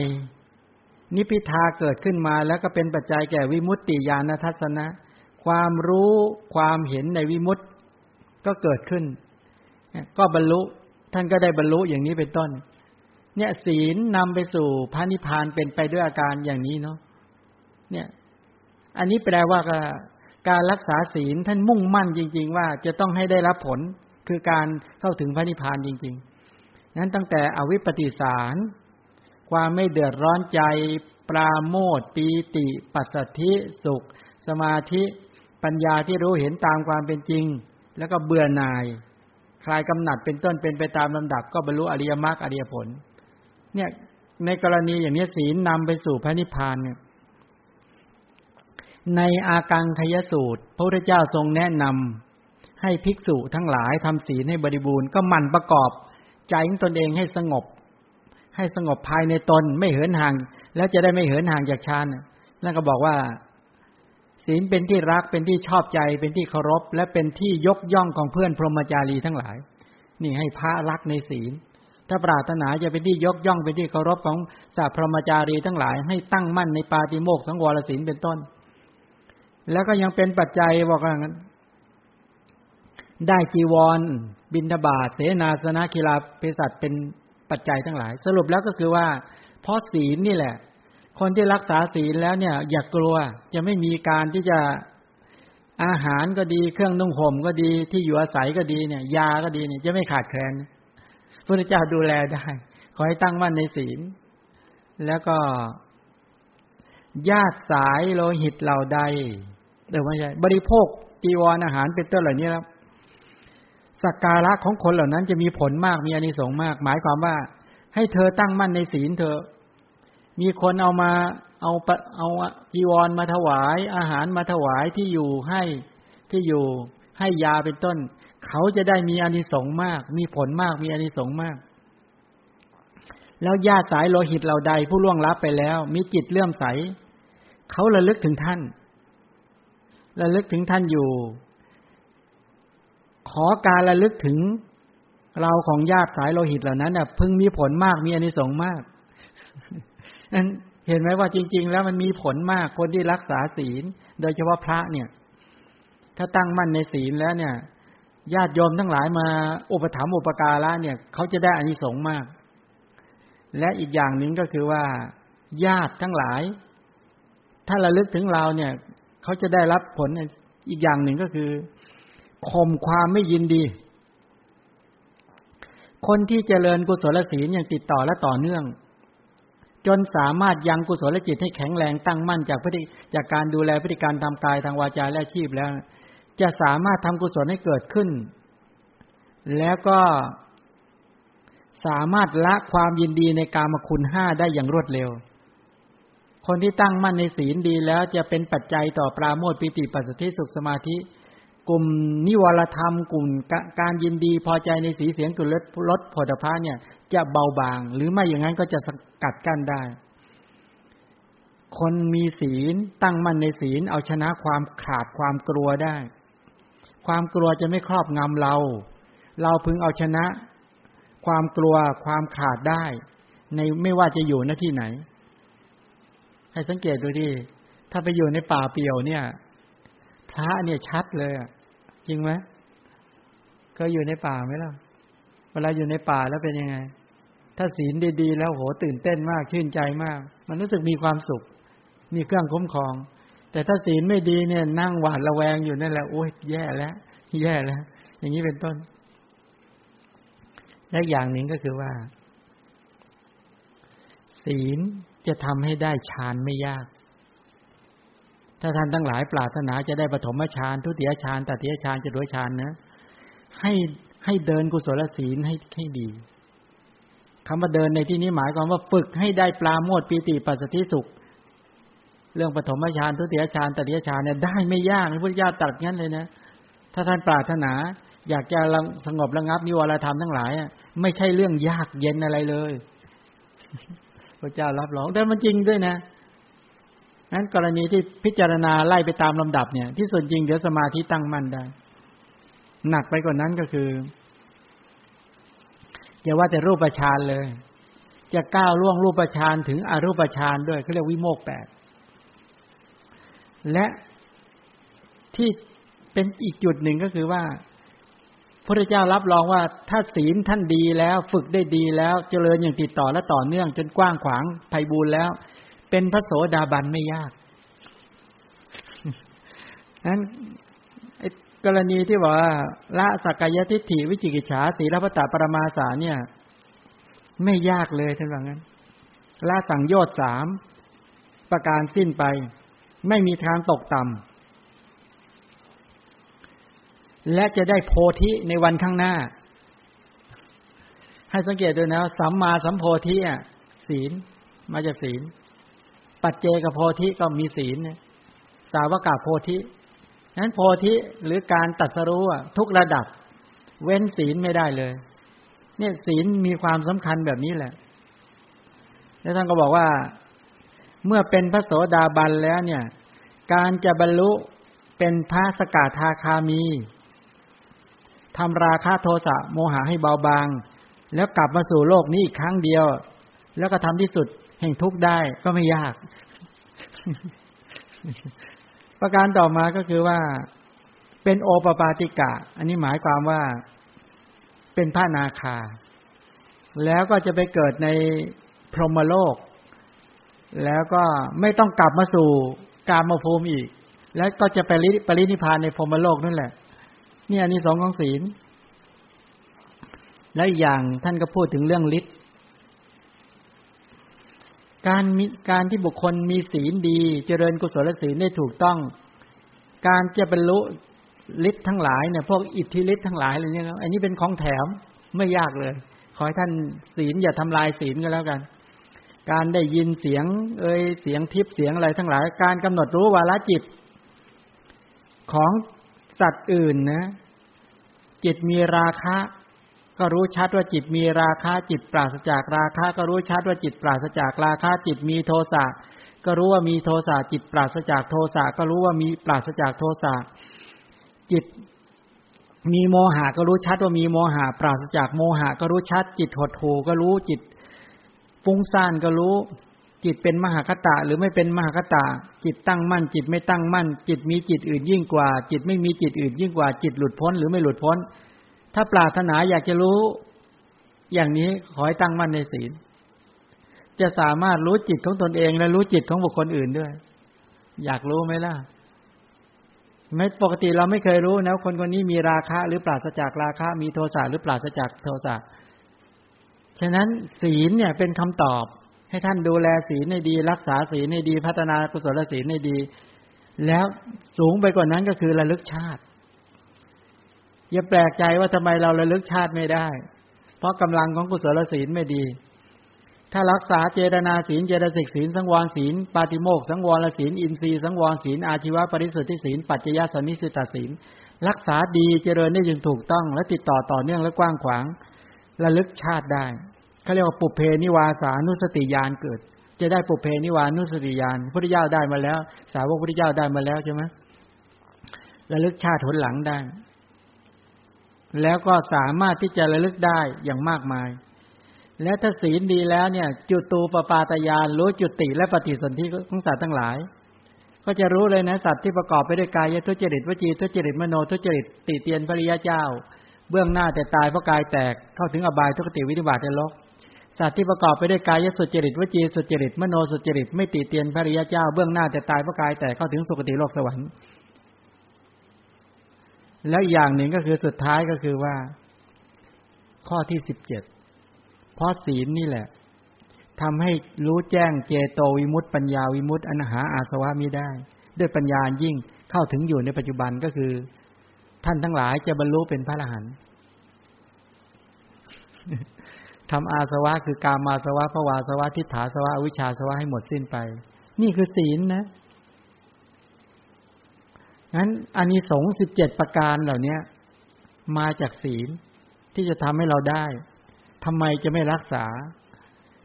นิพิทาเกิดขึ้นมาแล้วก็เป็นปัจจัยแก่วิมุตติญาณทัศนะ ความรู้ความเห็นในวิมุตติก็เกิดขึ้น ก็บรรลุท่านก็ได้บรรลุอย่างนี้เป็นต้น เนี่ยศีลนำไปสู่พระนิพพานเป็นไปด้วยอาการอย่างนี้เนาะเนี่ย อันนี้แปลว่าการรักษาศีลท่านมุ่งมั่นจริง ๆ ว่าจะต้องให้ได้รับผลคือการเข้าถึงพระนิพพานจริง ๆ นั้นตั้งแต่อวิปปิสาร ความไม่เดือดร้อนใจ ปราโมทปีติ ปัสสธิสุข สมาธิปัญญาที่รู้เห็นตามความเป็นจริง แล้วก็เบื่อหน่าย คลายกำหนัดเป็นต้นเป็นไปตามลำดับ ก็บรรลุอริยมรรคอริยผล เนี่ยในกรณีอย่างนี้ศีลนำไปสู่พระนิพพานเนี่ยในอากังขยสูตร พระพุทธเจ้าทรงแนะนำให้ภิกษุทั้งหลายทำศีลให้บริบูรณ์ก็หมั่นประกอบ ใจของตนเองให้สงบ ให้สงบภายในตนไม่เหินห่าง แล้วจะได้ไม่เหินห่างจากฌานนั่นก็บอกว่า ศีลเป็นที่รักเป็นที่ชอบใจเป็นที่เคารพ และเป็นที่ยกย่องของเพื่อนพรหมจารีทั้งหลาย นี่ให้พระรักในศีล ถ้าปรารถนาจะเป็นที่ยกย่องเป็นที่เคารพของสัพพรหมจารีทั้งหลาย ให้ตั้งมั่นในปาติโมกสังวรศีลเป็นต้น แล้วก็ยังเป็นปัจจัยบอกว่างั้นได้จีวร บินทบาทเสนาสนะกีฬาเภสัชเป็น ปัจจัยทั้งหลาย สรุปแล้วก็คือว่า เพราะศีลนี่แหละ คนที่รักษาศีลแล้วเนี่ย อย่ากกลัวจะไม่มีการที่จะอาหารก็ดีเครื่องนุ่งห่มก็ดีที่อยู่อาศัยก็ดีเนี่ย ยาก็ดีเนี่ยจะไม่ขาดแคลนพระเจ้าดูแลได้ ขอให้ตั้งมั่นในศีล แล้วก็ ญาติสายโลหิตเหล่าใดเดี๋ยวไม่ใช่บริโภคจีวรอาหารเป็นต้นเหล่านี้ครับ สักการะของคนเหล่านั้นจะมีผลมากมีอานิสงส์มาก หมายความว่า ให้เธอตั้งมั่นในศีลเธอ มีคนเอามาเอาเอาจีวรมาถวาย อาหารมาถวายที่อยู่ให้ที่อยู่ให้ยาเป็นต้น เขาจะได้มีอานิสงส์มาก มีผลมากมีอานิสงส์มาก แล้วญาติสายโลหิตเราใดผู้ล่วงลับไปแล้ว มีจิตเลื่อมใส เขาระลึกถึงท่านระลึกถึงท่านอยู่ ขอการระลึกถึงเราของญาติสายโลหิตเหล่านั้นน่ะพึงมีผลมากมีอานิสงส์มากนั้นเห็นไหมว่าจริง ๆ แล้วมันมีผลมากคนที่รักษาศีล โดยเฉพาะพระเนี่ย ถ้าตั้งมั่นในศีลแล้วเนี่ย ญาติโยมทั้งหลายมาอุปถัมภ์อุปการะเนี่ยเขาจะได้อานิสงส์มาก และอีกอย่างหนึ่งก็คือว่า ญาติทั้งหลาย ถ้าระลึกถึงเราเนี่ย เขาจะได้รับผลอีกอย่างหนึ่งก็คือ ข่มความไม่ยินดี คนที่เจริญกุศลศีลอย่างติดต่อและต่อเนื่อง จนสามารถยังกุศลจิตให้แข็งแรงตั้งมั่นจากพฤติจากการดูแลพฤติการทำกายทางวาจาและชีพแล้ว จะสามารถทำกุศลให้เกิดขึ้น แล้วก็สามารถละความยินดีในกามคุณห้าได้อย่างรวดเร็ว คนที่ตั้งมั่นในศีลดีแล้วจะเป็นปัจจัยต่อปราโมทปิติปัสสติสุขสมาธิ กลุ่มนิวรธรรม กลุ่มการยินดีพอใจในสีเสียงกุลดลดผลพาเนี่ย จะเบาบาง หรือไม่อย่างนั้นก็จะสกัดกั้นได้ คนมีศีลตั้งมั่นในศีล เอาชนะความขาดความกลัวได้ ความกลัวจะไม่ครอบงำเรา เราพึงเอาชนะ ความกลัวความขาดได้ ในไม่ว่าจะอยู่หน้าที่ไหน ให้สังเกตดูดิถ้าไปอยู่ในป่าเปี่ยวเนี่ยพระเนี่ยชัดเลยอะ จริงไหมก็อยู่ในป่าไหมล่ะ เวลาอยู่ในป่าแล้วเป็นยังไง ถ้าศีลดีๆ แล้วโหตื่นเต้นมากชื่นใจมาก มันรู้สึกมีความสุข มีเครื่องคุ้มครอง แต่ถ้าศีลไม่ดีเนี่ย นั่งหวาดระแวงอยู่นั่นแหละโอ้ยแย่แล้วแย่แล้วอย่างนี้เป็นต้น และอย่างหนึ่งก็คือว่า ศีลจะทำให้ได้ฌานไม่ยาก ถ้าท่านทั้งหลายปรารถนาจะได้ปฐมฌานทุติยฌานตติยฌานจะด้วยฌานนะให้ให้เดินกุศลศีลให้ให้ดีคำว่าเดินในที่นี้หมายความว่าฝึกให้ได้ปลาโมดปีติปัสสติสุข เรื่องปฐมฌานทุติยฌานตติยฌานเนี่ยได้ไม่ยากพระพุทธเจ้าตรัสงั้นเลยนะ ถ้าท่านปรารถนา อยากจะสงบระงับนิวรธรรมทั้งหลายไม่ใช่เรื่องยากเย็นอะไรเลย พระเจ้ารับรองแต่มันจริงด้วยนะ นั้นกรณีที่พิจารณาไล่ไปตามลำดับเนี่ย ที่ส่วนจริงเดี๋ยวสมาธิตั้งมั่นได้ หนักไปกว่านั้นก็คืออย่าว่าแต่รูปฌานเลย จะก้าวล่วงรูปฌานถึงอรูปฌานด้วยเขาเรียกวิโมกแปดและที่เป็นอีกจุดหนึ่งก็คือว่าพระเจ้ารับรองว่าถ้าศีลท่านดีแล้ว ฝึกได้ดีแล้วเจริญอย่างติดต่อและต่อเนื่องจนกว้างขวางไพบูรแล้ว เป็นพระโสดาบันไม่ยากนั้นกรณีที่ว่าละสักกายทิฏฐิวิจิกิจฉาสีรพตาปรมาสาเนี่ย ไม่ยากเลยท่านว่างั้นละสังโยชน์สามประการสิ้นไป ไม่มีทางตกต่ำและจะได้โพธิในวันข้างหน้า ให้สังเกตด้วยนะสัมมาสัมโพธิอะศีลมาจากศีล ปัจเจกโพธิก็มีศีลสาวกาโพธินั้นโพธิหรือการตัดสรู้ทุกระดับ เว้นศีลไม่ได้เลย เนี่ยศีลมีความสำคัญแบบนี้แหละ แล้วท่านก็บอกว่า เมื่อเป็นพระโสดาบันแล้วเนี่ย การจะบรรลุเป็นพระสกาทาคามีทำราคะโทสะโมหะให้เบาบาง แล้วกลับมาสู่โลกนี้อีกครั้งเดียว แล้วก็ทำที่สุด แห่งทุกข์ได้ก็ไม่ยาก ประการต่อมาก็คือว่าเป็นโอปปาติกะ อันนี้หมายความว่าเป็นพระนาคา แล้วก็จะไปเกิดในพรหมโลก แล้วก็ไม่ต้องกลับมาสู่กามภูมิอีก แล้วก็จะไปปรินิพานในพรหมโลกนั่นแหละ นี่อันนี้สองของศีล และอย่างท่านก็พูดถึงเรื่องฤทธิ์ การมีการที่บุคคลมีศีลดี เจริญกุศลศีลได้ถูกต้อง การจะบรรลุฤทธิ์ทั้งหลายเนี่ยพวกอิทธิฤทธิ์ทั้งหลายอะไรเนี่ยอันนี้เป็นของแถมไม่ยากเลย ขอให้ท่านศีลอย่าทำลายศีลก็แล้วกัน การได้ยินเสียง เอ่ยเสียงทิพย์เสียงอะไรทั้งหลาย การกำหนดรู้วาลจิต ของสัตว์อื่นนะจิตมีราคะ ก็รู้ชัดว่าจิตมีราคะจิตปราศจากราคะ ก็รู้ชัดว่าจิตปราศจากราคะจิตมีโทสะก็รู้ว่ามีโทสะจิตปราศจากโทสะก็รู้ว่ามีปราศจากโทสะจิตมีโมหะก็รู้ชัดว่ามีโมหะปราศจากโมหะ ก็รู้ชัด จิตหดหูก็รู้จิตฟุ้งซ่านก็รู้ จิตเป็นมหาคตะหรือไม่เป็นมหาคตะจิตตั้งมั่น จิตไม่ตั้งมั่น จิตมีจิตอื่นยิ่งกว่า จิตไม่มีจิตอื่นยิ่งกว่า จิตหลุดพ้น หรือไม่หลุดพ้น ถ้าปรารถนาอยากจะรู้ อย่างนี้ขอให้ตั้งมั่นในศีล จะสามารถรู้จิตของตนเอง และรู้จิตของบุคคลอื่นด้วย อยากรู้ไหมล่ะ ไม่ปกติเราไม่เคยรู้นะคนคนนี้มีราคะ หรือปราศจากราคะ มีโทสะหรือปราศจากโทสะฉะนั้นศีลเนี่ยเป็นคำตอบให้ท่านดูแลศีลในดี รักษาศีลในดี พัฒนากุศลศีลในดี แล้วสูงไปกว่านั้นก็คือระลึกชาติ อย่าแปลกใจว่าทำไมเราระลึกชาติไม่ได้ เพราะกำลังของกุศลศีลไม่ดี ถ้ารักษาเจตนาศีลเจตสิกศีลสังวรศีลปาติโมกขสังวรศีลอินทรีย์สังวรศีลอาชีวะปริสุทธิศีลปัจจยสันนิสิตศีลรักษาดีเจริญได้ยังถูกต้อง และติดต่อต่อเนื่องและกว้างขวางระลึกชาติได้เขาเรียกว่าปุพเพนิวาสานุสติญาณเกิด จะได้ปุพเพนิวาสานุสติญาณพระพุทธเจ้าได้มาแล้ว สาวกพระพุทธเจ้าได้มาแล้วใช่ไหมระลึกชาติหนหลังได้ แล้วก็สามารถที่จะระลึกได้อย่างมากมาย และถ้าศีลดีแล้วเนี่ย จุตูปปาตยานรู้จุติและปฏิสนธิของสัตว์ทั้งหลาย ก็จะรู้เลยนะสัตว์ที่ประกอบไปด้วยกายทุจริตวจีทุจริตมโนทุจริตติเตียนพริยเจ้า เบื้องหน้าแต่ตายเพราะกายแตกเข้าถึงอบายทุกติวิธิบาตในโลกสัตว์ที่ประกอบไปด้วยกายสุจริตวจีสุจริตมโนสุจริตไม่ติเตียนพระริยเจ้าเบื้องหน้าแต่ตายเพราะกายแตกเข้าถึงสุคติโลกสวรรค์ แล้วอย่างหนึ่งก็คือสุดท้ายก็คือว่า ข้อที่สิบเจ็ดเพราะศีลนี่แหละทำให้รู้แจ้งเจโตวิมุตต์ปัญญาวิมุตต์อนาหาอาสวะมิได้ ด้วยปัญญายิ่งเข้าถึงอยู่ในปัจจุบันก็คือ ท่านทั้งหลายจะบรรลุเป็นพระอรหันต์ทำอาสวะคือกามาสวะภวาสวะทิฏฐาสวะอวิชชาสวะให้หมดสิ้นไป นี่คือศีลนะ นั้นอานิสงส์สิบเจ็ดประการเหล่านี้มาจากศีลที่จะทำให้เราได้ทำไมจะไม่รักษา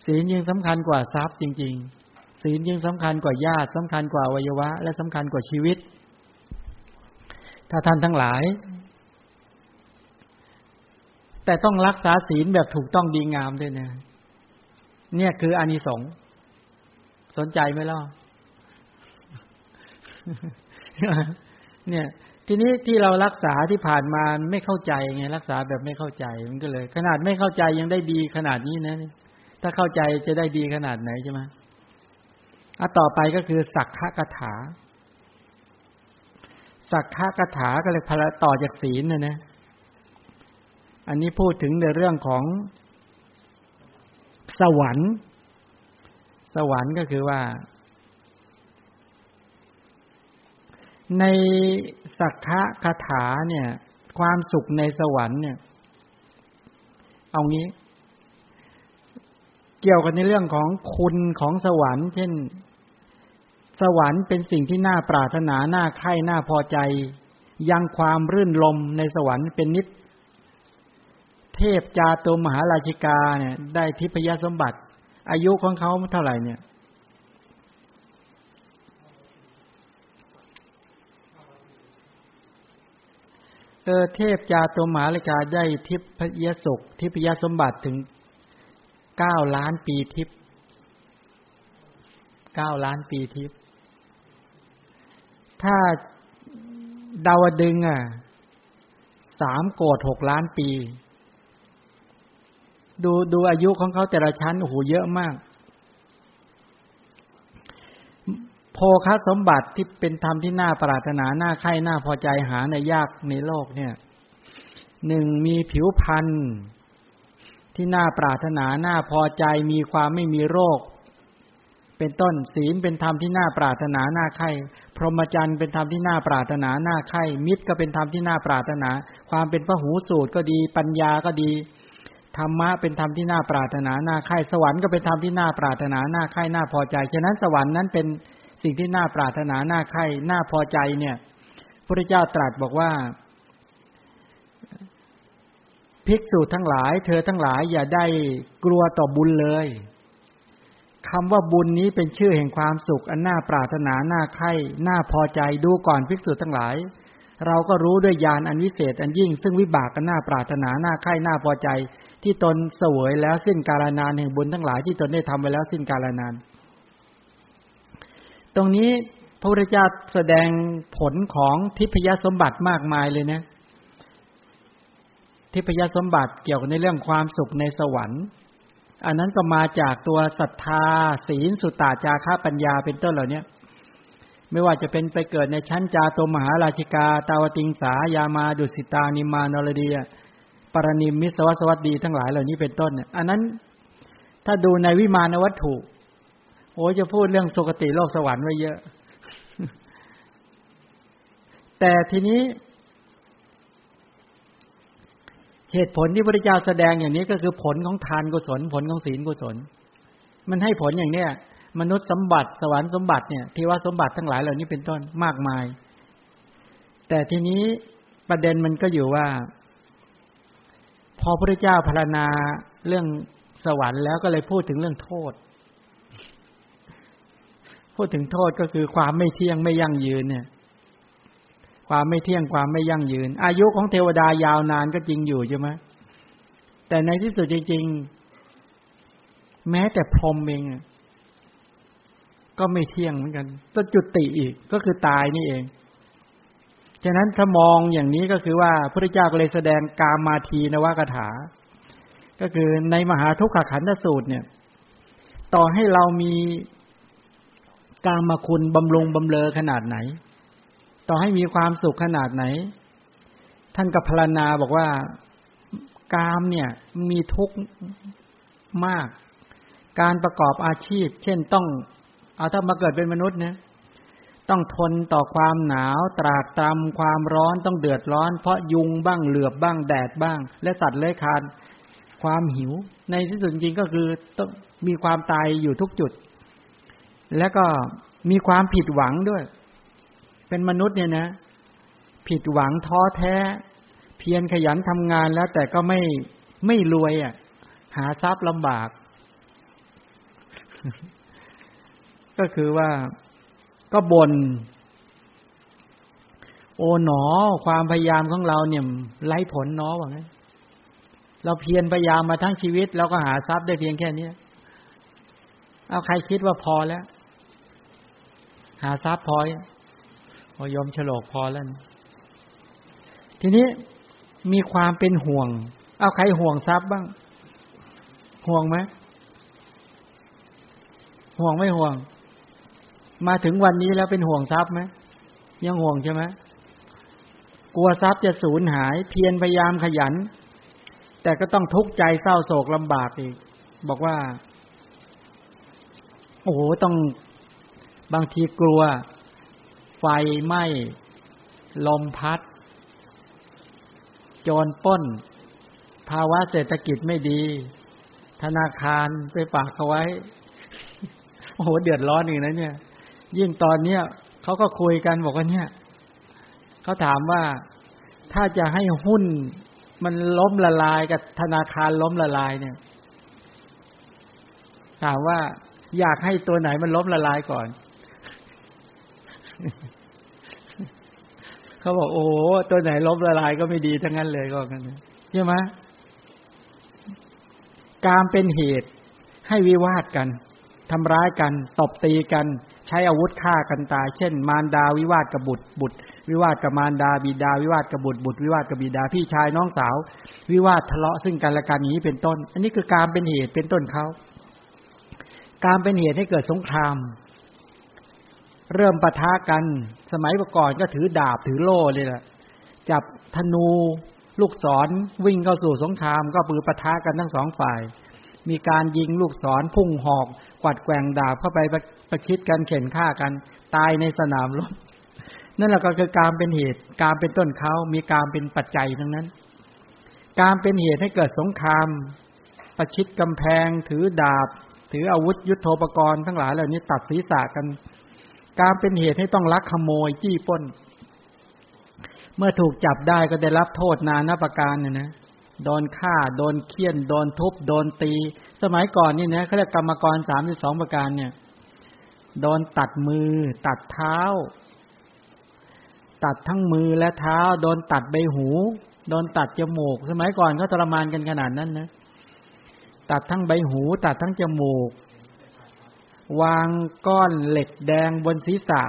ศีลยังสำคัญกว่าทรัพย์จริง ๆ ศีลยังสำคัญกว่าญาติสำคัญกว่าวัยวะ และสำคัญกว่าชีวิต ถ้าท่านทั้งหลาย แต่ต้องรักษาศีลแบบถูกต้องดีงามด้วยนะเนี่ยคืออานิสงส์สนใจไหมล่ะ เนี่ยทีนี้ที่เรารักษาที่ผ่านมาไม่เข้าใจไงรักษาแบบไม่เข้าใจมันก็เลย ขนาดไม่เข้าใจยังได้ดีขนาดนี้นะ ถ้าเข้าใจจะได้ดีขนาดไหนใช่ไหมอะต่อไปก็คือสักขะกถา สักขะกถาก็เลยพละต่อจากศีลนะนะ อันนี้พูดถึงในเรื่องของสวรรค์ สวรรค์ก็คือว่า ในสักขะคาถาเนี่ย ความสุขในสวรรค์เนี่ย เอางี้ เกี่ยวกันในเรื่องของคุณของสวรรค์ เช่น สวรรค์เป็นสิ่งที่น่าปรารถนาน่าใคร่น่าพอใจ ยังความรื่นลมในสวรรค์เป็นนิด เทพจาตุมหาราชิกาเนี่ย ได้ทิพยสมบัติ อายุของเขาเท่าไหร่เนี่ย เออเทพจาตุมหาราชิกาได้ทิพยสุข ทิพยสมบัติถึงเก้าล้านปีทิพเก้าล้านปีทิพถ้าดาวดึงอะสามโกดหกล้านปี ดูดูอายุของเขาแต่ละชั้นโอ้โหเยอะมาก โพ คสมบัติที่เป็นธรรมที่น่าปรารถนาน่าใคร่น่าพอใจหาในยากในโลกเนี่ยหนึ่งมีผิวพรรณที่น่าปรารถนาน่าพอใจมีความไม่มีโรค เป็นต้นศีลเป็นธรรมที่น่าปรารถนาน่าใคร่พรหมจรรย์เป็นธรรมที่น่าปรารถนาน่าใคร่มิตรก็เป็นธรรมที่น่าปรารถนา ความเป็นพระหูสูตรก็ดี ปัญญาก็ดีธรรมะเป็นธรรมที่น่าปรารถนาน่าใคร่สวรรค์ก็เป็นธรรมที่น่าปรารถนาน่าใคร่น่าพอใจฉะนั้นสวรรค์นั้นเป็น สิ่งที่น่าปรารถนาน่าใคร่น่าพอใจเนี่ยพระเจ้าตรัสบอกว่า ภิกษุทั้งหลาย เธอทั้งหลายอย่าได้กลัวต่อบุญเลยคำว่าบุญนี้เป็นชื่อแห่งความสุข อันน่าปรารถนาน่าใคร่น่าพอใจดูก่อนภิกษุทั้งหลาย เราก็รู้ด้วยญาณอันวิเศษอันยิ่ง ซึ่งวิบากกันน่าปรารถนาน่าใคร่น่าพอใจ ที่ตนเสวยแล้วสิ้นกาลนานแห่งบุญทั้งหลายที่ตนได้ทำไว้แล้วสิ้นกาลนาน ตรงนี้พระพุทธเจ้าแสดงผลของทิพยสมบัติมากมายเลยนะ ทิพยสมบัติเกี่ยวกับในเรื่องความสุขในสวรรค์ อันนั้นก็มาจากตัวศรัทธา ศีลสุตตาจาระปัญญาเป็นต้นเหล่านี้ไม่ว่าจะเป็นไปเกิดในชั้นจาตมหาราชิกา ตาวติงสายามาดุสิตานิมานรดีปรณิมมิสวัสวัสดีทั้งหลายเหล่านี้เป็นต้นเนี่ยอันนั้นถ้าดูในวิมานวัตถุ โอ้จะพูดเรื่องสุคติโลกสวรรค์ไว้เยอะ แต่ทีนี้ เหตุผลที่พระเจ้าแสดงอย่างนี้ก็คือผลของทานกุศล ผลของศีลกุศล มันให้ผลอย่างเนี้ยมนุษย์สมบัติสวรรค์สมบัติเนี่ยเทวสมบัติทั้งหลายเหล่านี้เป็นต้นมากมาย แต่ทีนี้ประเด็นมันก็อยู่ว่า พอพระเจ้าพารณาเรื่องสวรรค์แล้วก็เลยพูดถึงเรื่องโทษ พูดถึงโทษก็คือความไม่เที่ยงไม่ยั่งยืนเนี่ย ความไม่เที่ยงความไม่ยั่งยืน อายุของเทวดายาวนานก็จริงอยู่ใช่ไหมแต่ในที่สุดจริงๆ แม้แต่พรหมเองก็ไม่เที่ยงเหมือนกันต้องจุติอีกก็คือตายนี่เอง ฉะนั้นถ้ามองอย่างนี้ก็คือว่าพระเจ้าก็เลยแสดงกามาทีนวากถา ก็คือในมหาทุกขขันธสูตรเนี่ย ต่อให้เรามี กามาคุณบำรุงบำเลอขนาดไหน ต่อให้มีความสุขขนาดไหน ท่านกับพรณนาบอกว่ากามเนี่ยมีทุกข์มาก การประกอบอาชีพ เช่นต้อง เอาถ้ามาเกิดเป็นมนุษย์เนี่ยต้องทนต่อความหนาว ตรากตรำความร้อนต้องเดือดร้อน เพราะยุงบ้างเหลือบบ้างแดดบ้าง และสัตว์เลื้อยคลานความหิว ในที่สุดจริงก็คือต้องมีความตายอยู่ทุกจุด แล้วก็มีความผิดหวังด้วย เป็นมนุษย์เนี่ยนะ ผิดหวังท้อแท้ เพียรขยันทำงานแล้วแต่ก็ไม่ไม่รวยอะ หาทรัพย์ลำบาก ก็คือว่าก็บ่นโอ๋หนอ ความพยายามของเราเนี่ยไร้ผลเนาะว่างั้นเราเพียรพยายามมาทั้งชีวิต เราก็หาทรัพย์ได้เพียงแค่นี้เอาใครคิดว่าพอแล้ว หาทรัพย์พอพอยอมฉลกพอแล้วทีนี้มีความเป็นห่วง เอาใครห่วงทรัพย์บ้าง ห่วงไหมห่วงไม่ห่วง มาถึงวันนี้แล้วเป็นห่วงทรัพย์ไหมยังห่วงใช่ไหมกลัวทรัพย์จะสูญหาย เพียรพยายามขยัน แต่ก็ต้องทุกข์ใจเศร้าโศกลำบากอีก บอกว่า โอ้โหต้อง บางทีกลัว ไฟไหม้ลมพัดจรป้น ภาวะเศรษฐกิจไม่ดี ธนาคารไปฝากเขาไว้ โอ้โห เดือดร้อนอีกนะเนี่ย ยิ่งตอนเนี้ยเขาก็คุยกันบอกว่าเนี่ยเขาถามว่าถ้าจะให้หุ้นมันล้มละลายกับธนาคารล้มละลายเนี่ย ถามว่าอยากให้ตัวไหนมันล้มละลายก่อน เขาบอกโอ้ตัวไหนล้มละลายก็ไม่ดีทั้งนั้นเลยก็กันใช่ไหมการเป็นเหตุให้วิวาทกันทำร้ายกัน ตบตีกัน ใช้อาวุธฆ่ากันตาย เช่น มารดาวิวาทกับบุตร บุตร วิวาทกับมารดาบิดา วิวาทกับบุตร บุตร วิวาทกับบิดาพี่ชายน้องสาว วิวาททะเลาะซึ่งกันและกันนี้เป็นต้น อันนี้คือการเป็นเหตุเป็นต้นเขา การเป็นเหตุให้เกิดสงคราม เริ่มปะทะกัน สมัยก่อนก็ถือดาบถือโล่เลยแหละจับธนูลูกศรวิ่งเข้าสู่สงคราม ก็ปือปะทะกันทั้งสองฝ่าย มีการยิงลูกศรพุ่งหอก กวัดแกว่งดาบเข้าไปประชิดกันเข็นฆ่ากัน ตายในสนามรบนั่นแหละก็คือการเป็นเหตุ การเป็นต้นเขามีการเป็นปัจจัยทั้งนั้น การเป็นเหตุให้เกิดสงคราม ประชิดกำแพง ถือดาบ ถืออาวุธยุโทโธปกรณ์ทั้งหลายเหล่านี้ตัดศีรษะกัน การเป็นเหตุให้ต้องลักขโมยจี้ป้น เมื่อถูกจับได้ก็ได้รับโทษนานาประการเนี่ยนะโดนฆ่า โดนเคี่ยน โดนทุบ โดนตี สมัยก่อนนี่นะเขาเรียกกรรมกรสามสิบสองประการเนี่ย โดนตัดมือ ตัดเท้า ตัดทั้งมือและเท้า โดนตัดใบหู โดนตัดจมูก สมัยก่อนเขาทรมานกันขนาดนั้นนะ ตัดทั้งใบหู ตัดทั้งจมูก วางก้อนเหล็กแดงบนศีรษะ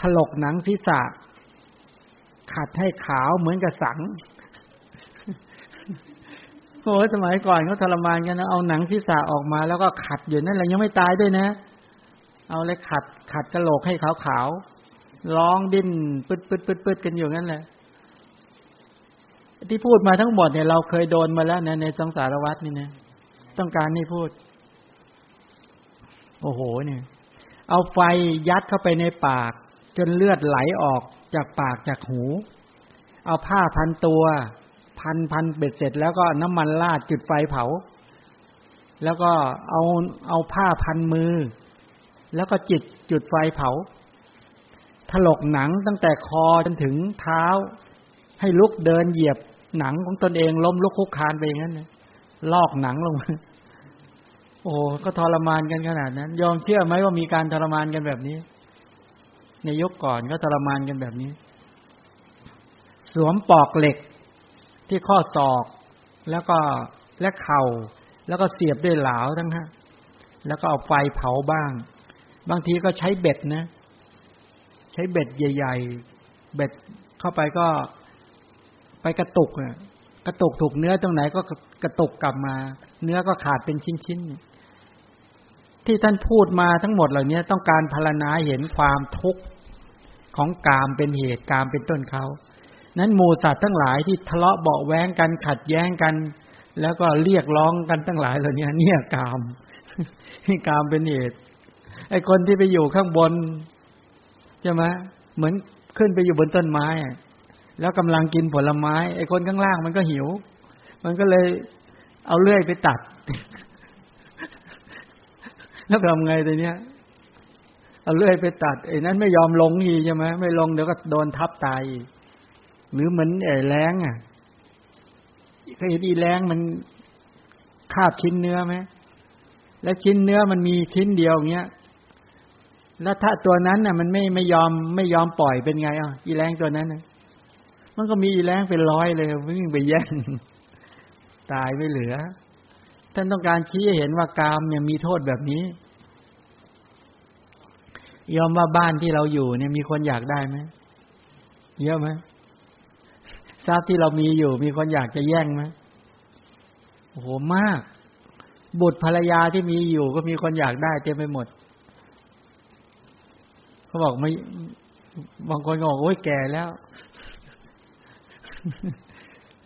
ถลกหนังศีรษะ ขัดให้ขาวเหมือนกับสังโอ้สมัยก่อนเขาทรมานกันนะเอาหนังศีรษะออกมาแล้วก็ขัดอยู่นั่นแหละยังไม่ตายด้วยนะ เอาเลยขัด ขัดกระโหลกให้ขาวๆร้องดิ้นปึ๊ดปึ๊ดปึ๊ดปึ๊ดกันอยู่งั้นแหละที่พูดมาทั้งหมดเนี่ยเราเคยโดนมาแล้วนะในสังสารวัตนี่นะต้องการให้พูด โอ้โหเนี่ย เอาไฟยัดเข้าไปในปาก จนเลือดไหลออกจากปากจากหู เอาผ้าพันตัว พันพันเบ็ดเสร็จ แล้วก็น้ำมันลาดจุดไฟเผา แล้วก็เอาเอาผ้าพันมือ แล้วก็จิตจุดไฟเผาถลกหนังตั้งแต่คอจนถึงเท้า ให้ลุกเดินเหยียบหนังของตนเองล้มลุกคุกคานไปอย่างนั้นลอกหนังลงมา โอ้ก็ทรมานกันขนาดนั้น ยอมเชื่อไหมว่ามีการทรมานกันแบบนี้ ในยุคก่อนก็ทรมานกันแบบนี้ สวมปอกเหล็กที่ข้อศอกแล้วก็และเข่า แล้วก็เสียบด้วยเหลาทั้งฮะแล้วก็เอาไฟเผาบ้าง บางทีก็ใช้เบ็ดนะ ใช้เบ็ดใหญ่ ๆ เบ็ดเข้าไปก็ไปกระตุกอะกระตุกถูกเนื้อตรงไหนก็กระตุกกลับมา เนื้อก็ขาดเป็นชิ้นๆ ที่ท่านพูดมาทั้งหมดเหล่านี้ต้องการพารณาเห็นความทุกข์ของกามเป็นเหตุกามเป็นต้นเขา นั้นหมูสัตว์ทั้งหลายที่ทะเลาะเบาแว้งกันขัดแย้งกัน แล้วก็เรียกร้องกันทั้งหลายเหล่านี้เนี่ยกามให้กามเป็นเหตุไอ้คนที่ไปอยู่ข้างบนใช่ไหมเหมือนขึ้นไปอยู่บนต้นไม้ แล้วกำลังกินผลไม้ ไอ้คนข้างล่างมันก็หิว มันก็เลยเอาเลื่อยไปตัด แล้วทำไงตัวเนี้ยเอาเลื่อยไปตัดไอ้นั้นไม่ยอมลงอีใช่ไหมไม่ลงเดี๋ยวก็โดนทับตายหรือเหมือนไอ้แรงอะเคยเห็นอีแรงมันคาบชิ้นเนื้อไหมและชิ้นเนื้อมันมีชิ้นเดียวเงี้ยแล้วถ้าตัวนั้นน่ะ มันไม่ไม่ยอมไม่ยอมปล่อยเป็นไงอะอีแรงตัวนั้นน่ะมันก็มีแรงเป็นร้อยเลยวิ่งไปแย่งตายไม่เหลือ ท่านต้องการชี้ให้เห็นว่ากามเนี่ยมีโทษแบบนี้ ยอมว่าบ้านที่เราอยู่เนี่ยมีคนอยากได้ไหมเยอะไหมทรัพย์ที่เรามีอยู่ มีคนอยากจะแย่งไหมโอ้โหมาก บุตรภรรยาที่มีอยู่ก็มีคนอยากได้เต็มไปหมด เขาบอกไม่บางคนบอกโอ้ยแก่แล้ว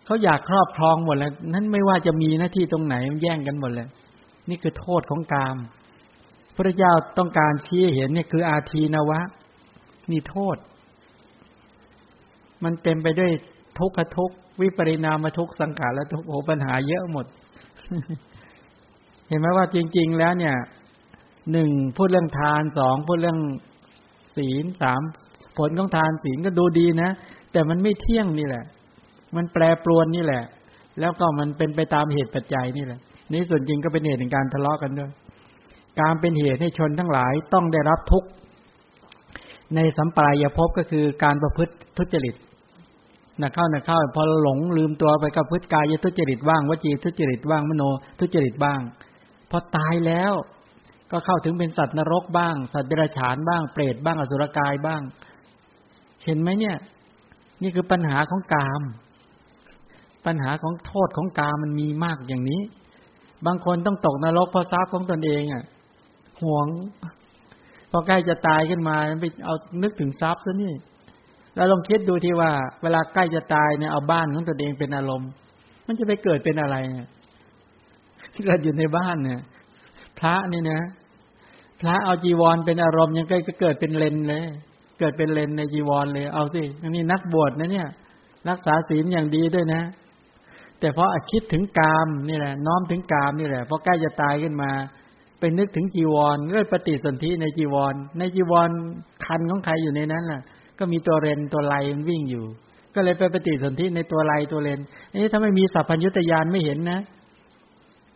เขาอยากครอบครองหมดแล้ว นั้นไม่ว่าจะมีหน้าที่ตรงไหนมันแย่งกันหมดเลย นี่คือโทษของกาม พระเจ้าต้องการชี้เห็นเนี่ยคืออาทีนวะ นี่โทษ มันเต็มไปด้วยทุกขทุกวิปริณามทุกสังขารและทุกโอปัญหาเยอะหมด เห็นไหมว่าจริง ๆ แล้วเนี่ยหนึ่งพูดเรื่องทานสองพูดเรื่องศีลสามผลของทานศีลก็ดูดีนะ แต่มันไม่เที่ยงนี่แหละ มันแปรปรวนนี่แหละ แล้วก็มันเป็นไปตามเหตุปัจจัยนี่แหละนี่ส่วนจริงก็เป็นเหตุในการทะเลาะกันด้วย การเป็นเหตุให้ชนทั้งหลายต้องได้รับทุกข์ในสัมปรายภพก็คือการประพฤติทุจริตนะเข้านะเข้าพอหลงลืมตัวไปกับพฤติกายทุจริตบ้างวจีทุจริตบ้างมโนทุจริตบ้าง พอตายแล้วก็เข้าถึงเป็นสัตว์นรกบ้าง สัตว์เดรัจฉานบ้างเปรตบ้างอสุรกายบ้าง เห็นไหมเนี่ย นี่คือปัญหาของกาม ปัญหาของโทษของกามมันมีมากอย่างนี้ บางคนต้องตกนรกเพราะทรัพย์ของตนเองอะ ห่วง พอใกล้จะตายขึ้นมาไปเอานึกถึงทรัพย์ซะนี่ แล้วลองคิดดูที่ว่า เวลาใกล้จะตายเนี่ยเอาบ้านของตนเองเป็นอารมณ์ มันจะไปเกิดเป็นอะไรเนี่ยเกิดอยู่ในบ้านเนี่ย พระนี่นะ พระเอาจีวรเป็นอารมณ์ยังใกล้จะเกิดเป็นเลนเลย เกิดเป็นเลนในจีวรเลย เอาสิอันนี้นักบวชนะเนี่ย รักษาศีลอย่างดีด้วยนะแต่เพราะคิดถึงกามนี่แหละ น้อมถึงกามนี่แหละพอใกล้จะตายขึ้นมา เป็นนึกถึงจีวรก็ปฏิสนธิในจีวร ในจีวรคันของใครอยู่ในนั้นล่ะ ก็มีตัวเรนตัวไลมันวิ่งอยู่ ก็เลยไปปฏิสนธิในตัวไลตัวเรนนี่ถ้าไม่มีสัพพัญญุตยานไม่เห็นนะ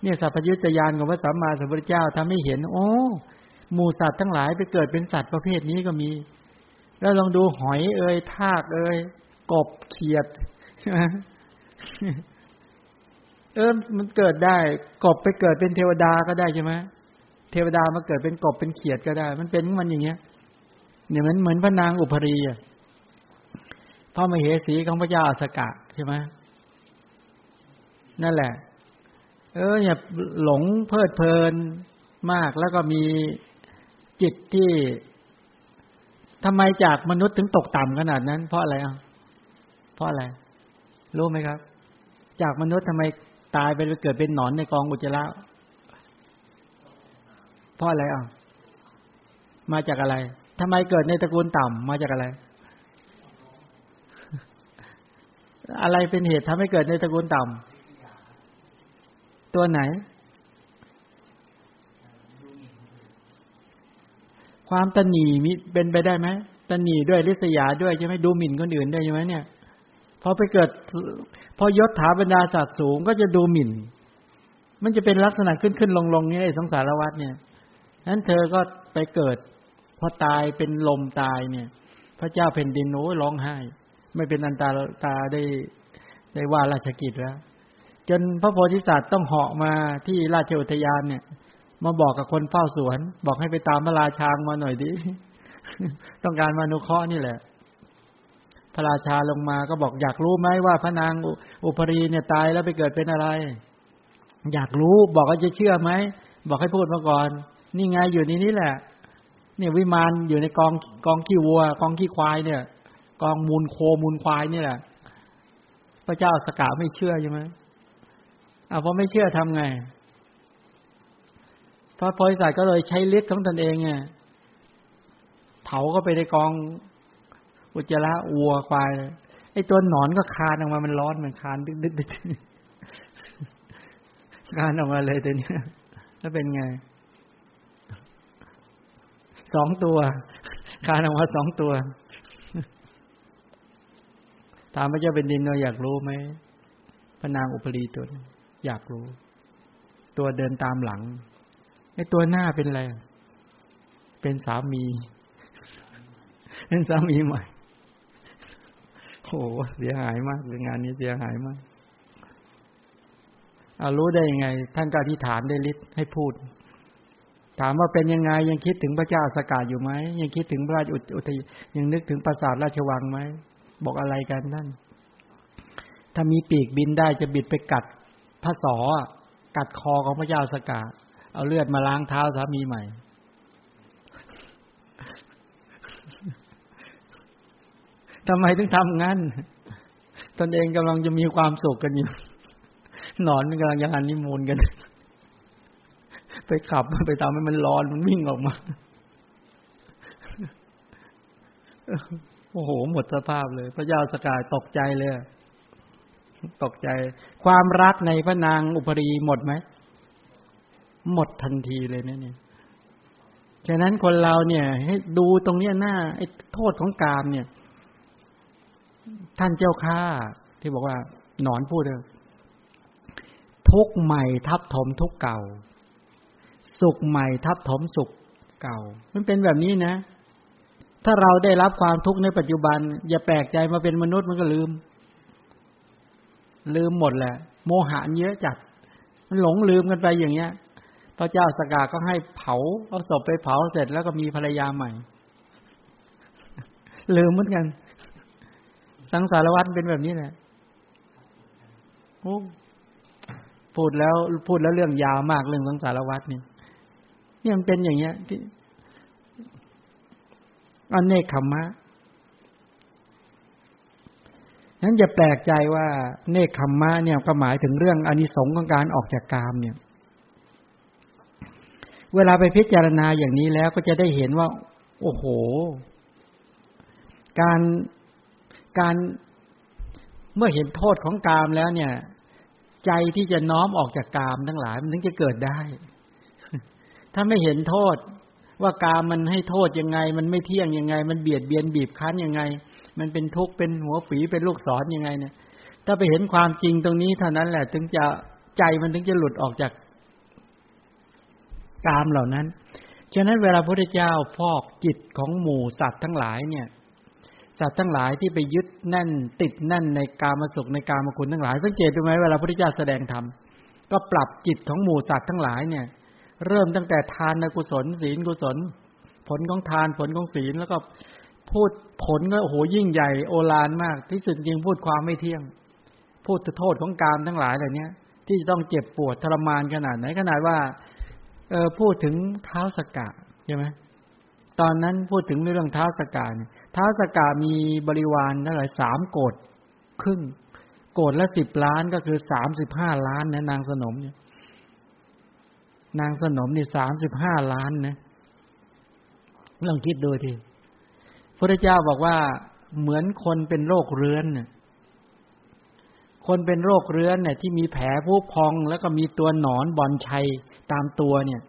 เนี่ยสัพพัญญุตยานของพระสัมมาสัมพุทธเจ้าทำให้เห็น โอ้หมูสัตว์ทั้งหลายไปเกิดเป็นสัตว์ประเภทนี้ก็มี แล้วลองดูหอยเอ่ยทากเอ่ยกบเขียดใช่ไหมเออมันเกิดได้ กบไปเกิดเป็นเทวดาก็ได้ใช่ไหม เทวดามาเกิดเป็นกบเป็นเขียดก็ได้ มันเป็นมันอย่างเงี้ย เนี่ยมันเหมือนพระนางอุปรีอะพระมเหสีของพระเจ้าอสกะใช่ไหมนั่นแหละ เอออย่าหลงเพลิดเพลินมากแล้วก็มีจิตที่ทำไมจากมนุษย์ถึงตกต่ำขนาดนั้น เพราะอะไรอะเพราะอะไร รู้ไหมครับ จากมนุษย์ทำไมตายไปเกิดเป็นหนอนในกองอุจจาระ เพราะอะไรอะมาจากอะไรทำไมเกิดในตระกูลต่ำมาจากอะไร อะไรเป็นเหตุทำให้เกิดในตระกูลต่ำตัวไหน ความตนีมีเป็นไปได้ไหมตนีด้วยริษยาด้วยใช่ไหมดูหมิ่นคนอื่นได้ใช่ไหมเนี่ยพอไปเกิดพอยศถาบรรดาศักดิ์สูงก็จะดูหมิ่น มันจะเป็นลักษณะขึ้นขึ้นลงลงเนี่ยสงสารวัฏเนี่ย นั้นเธอก็ไปเกิด พอตายเป็นลมตายเนี่ย พระเจ้าแผ่นดินโน้ร้องไห้ ไม่เป็นอันตาตาได้ได้ว่าราชกิจแล้ว จนพระโพธิสัตว์ต้องเหาะมาที่ราชอุทยานเนี่ย มาบอกกับคนเฝ้าสวน บอกให้ไปตามพระราชามาหน่อยดิต้องการมานุเคราะห์นี่แหละ พระราชาลงมาก็บอกอยากรู้ไหมว่าพระนางอุปรีเนี่ยตายแล้วไปเกิดเป็นอะไร อยากรู้บอกว่าจะเชื่อไหมบอกให้พูดมาก่อน นี่ไงอยู่ในนี้แหละ เนี่ยวิมานอยู่ในกองกองขี้วัว กองขี้ควายเนี่ย กองมูลโคมูลควายนี่แหละ พระเจ้าสกาไม่เชื่อใช่ไหมอ่าพอไม่เชื่อทำไงพระโพธิสัตว์ก็เลยใช้ฤทธิ์ของตนเองเนี่ยเผาก็ไปในกองอุจจาระวัวควายไอ้ตัวหนอนก็คานออกมามันร้อนเหมันคานดึกดึกดึกคานออกมาเลยตัวนี้แล้วเป็นไง สองตัวคานออกมาสองตัวถามพระเจ้าเป็นดินเราอยากรู้ไหมพระนางอุปรีตัวอยากรู้ ตัวเดินตามหลังไอ้ตัวหน้าเป็นอะไรเป็นสามีเป็นสามีใหม่โอ้เสียหายมากงานนี้เสียหายมากอารู้ได้ยังไง ท่านก็อธิษฐานได้ฤทธิ์ให้พูด ถามว่าเป็นยังไงยังคิดถึงพระเจ้าสกาดอยู่ไหมยังคิดถึงพระราชอุทยยังนึกถึงปราสาทราชวังไหมบอกอะไรกันท่านถ้ามีปีกบินได้จะบิดไปกัดพระสอกัดคอของพระเจ้าสกาดเอาเลือดมาล้างเท้าสามีใหม่ ทำไมถึงทำงั้น ตนเองกำลังจะมีความสุขกันอยู่นอนกำลังยังอันนิมูลกัน ไปขับไปทำให้มันร้อนมันวิ่งออกมา โอ้โห หมดสภาพเลย พระเจ้าสกายตกใจเลย ตกใจ ความรักในพระนางอุปรีหมดไหม หมดทันทีเลยเนี่ยฉะนั้นคนเราเนี่ย ให้ดูตรงเนี้ยหน้าไอ้โทษของกามเนี่ย ท่านเจ้าข้าที่บอกว่า หนอนพูดเลยทุกใหม่ทับถมทุกเก่า สุขใหม่ทับถมสุขเก่า มันเป็นแบบนี้นะ ถ้าเราได้รับความทุกข์ในปัจจุบัน อย่าแปลกใจมาเป็นมนุษย์มันก็ลืม ลืมหมดแหละ โมหะเยอะจัด มันหลงลืมกันไปอย่างเงี้ยพระเจ้าสกาก็ให้เผาเอาศพไปเผาเสร็จแล้วก็มีภรรยาใหม่ ลืมเหมือนกัน สังสารวัตรเป็นแบบนี้แหละพูดแล้วพูดแล้วเรื่องยาวมากเรื่องสังสารวัตรนี่ เนี่ยมันเป็นอย่างเงี้ยที่อันเนคขมมะนั้นอย่าแปลกใจว่าเนคขมมะเนี่ยก็หมายถึงเรื่องอนิสงส์ของการออกจากกามเนี่ย เวลาไปพิจารณาอย่างนี้แล้วก็จะได้เห็นว่า โอ้โห การการเมื่อเห็นโทษของกามแล้วเนี่ย ใจที่จะน้อมออกจากกามทั้งหลาย มันถึงจะเกิดได้ ถ้าไม่เห็นโทษ ว่ากามมันให้โทษยังไง มันไม่เที่ยงยังไง มันเบียดเบียนบีบคั้นยังไง มันเป็นทุกข์เป็นหัวฝีเป็นลูกศรยังไงเนี่ย ถ้าไปเห็นความจริงตรงนี้เท่านั้นแหละ ถึงจะใจมันถึงจะหลุดออกจากกามเหล่านั้น ฉะนั้นเวลาพระพุทธเจ้าพอกจิตของหมู่สัตว์ทั้งหลายเนี่ย สัตว์ทั้งหลายที่ไปยึดแน่น ติดแน่นในกามสุขในกามคุณทั้งหลาย สังเกตดูไหมเวลาพระพุทธเจ้าแสดงธรรมก็ปรับจิตของหมู่สัตว์ทั้งหลายเนี่ย เริ่มตั้งแต่ทานในกุศล ศีลกุศล ผลของทานผลของศีลแล้วก็พูดผลก็โอ้โหยิ่งใหญ่โอฬารมาก ที่สุดจริงพูดความไม่เที่ยง พูดโทษของกามทั้งหลายเหล่านี้ที่จะต้องเจ็บปวดทรมานขนาดไหนขนาดว่าเออพูดถึงเท้าสกะใช่ไหมตอนนั้นพูดถึงเรื่องเท้าสกาท้าสกามีบริวารเท่าไหร่สามโกดครึ่งโกดละสิบล้านก็คือสามสิบห้าล้านนะนางสนมเนี่ย นางสนมนี่สามสิบห้าล้านนะลองคิดดูทีพระเจ้าบอกว่าเหมือนคนเป็นโรคเรื้อนเนี่ยคนเป็นโรคเรื้อนเนี่ย ที่มีแผลผุพองแล้วก็มีตัวหนอนบอลชัยตามตัวเนี่ย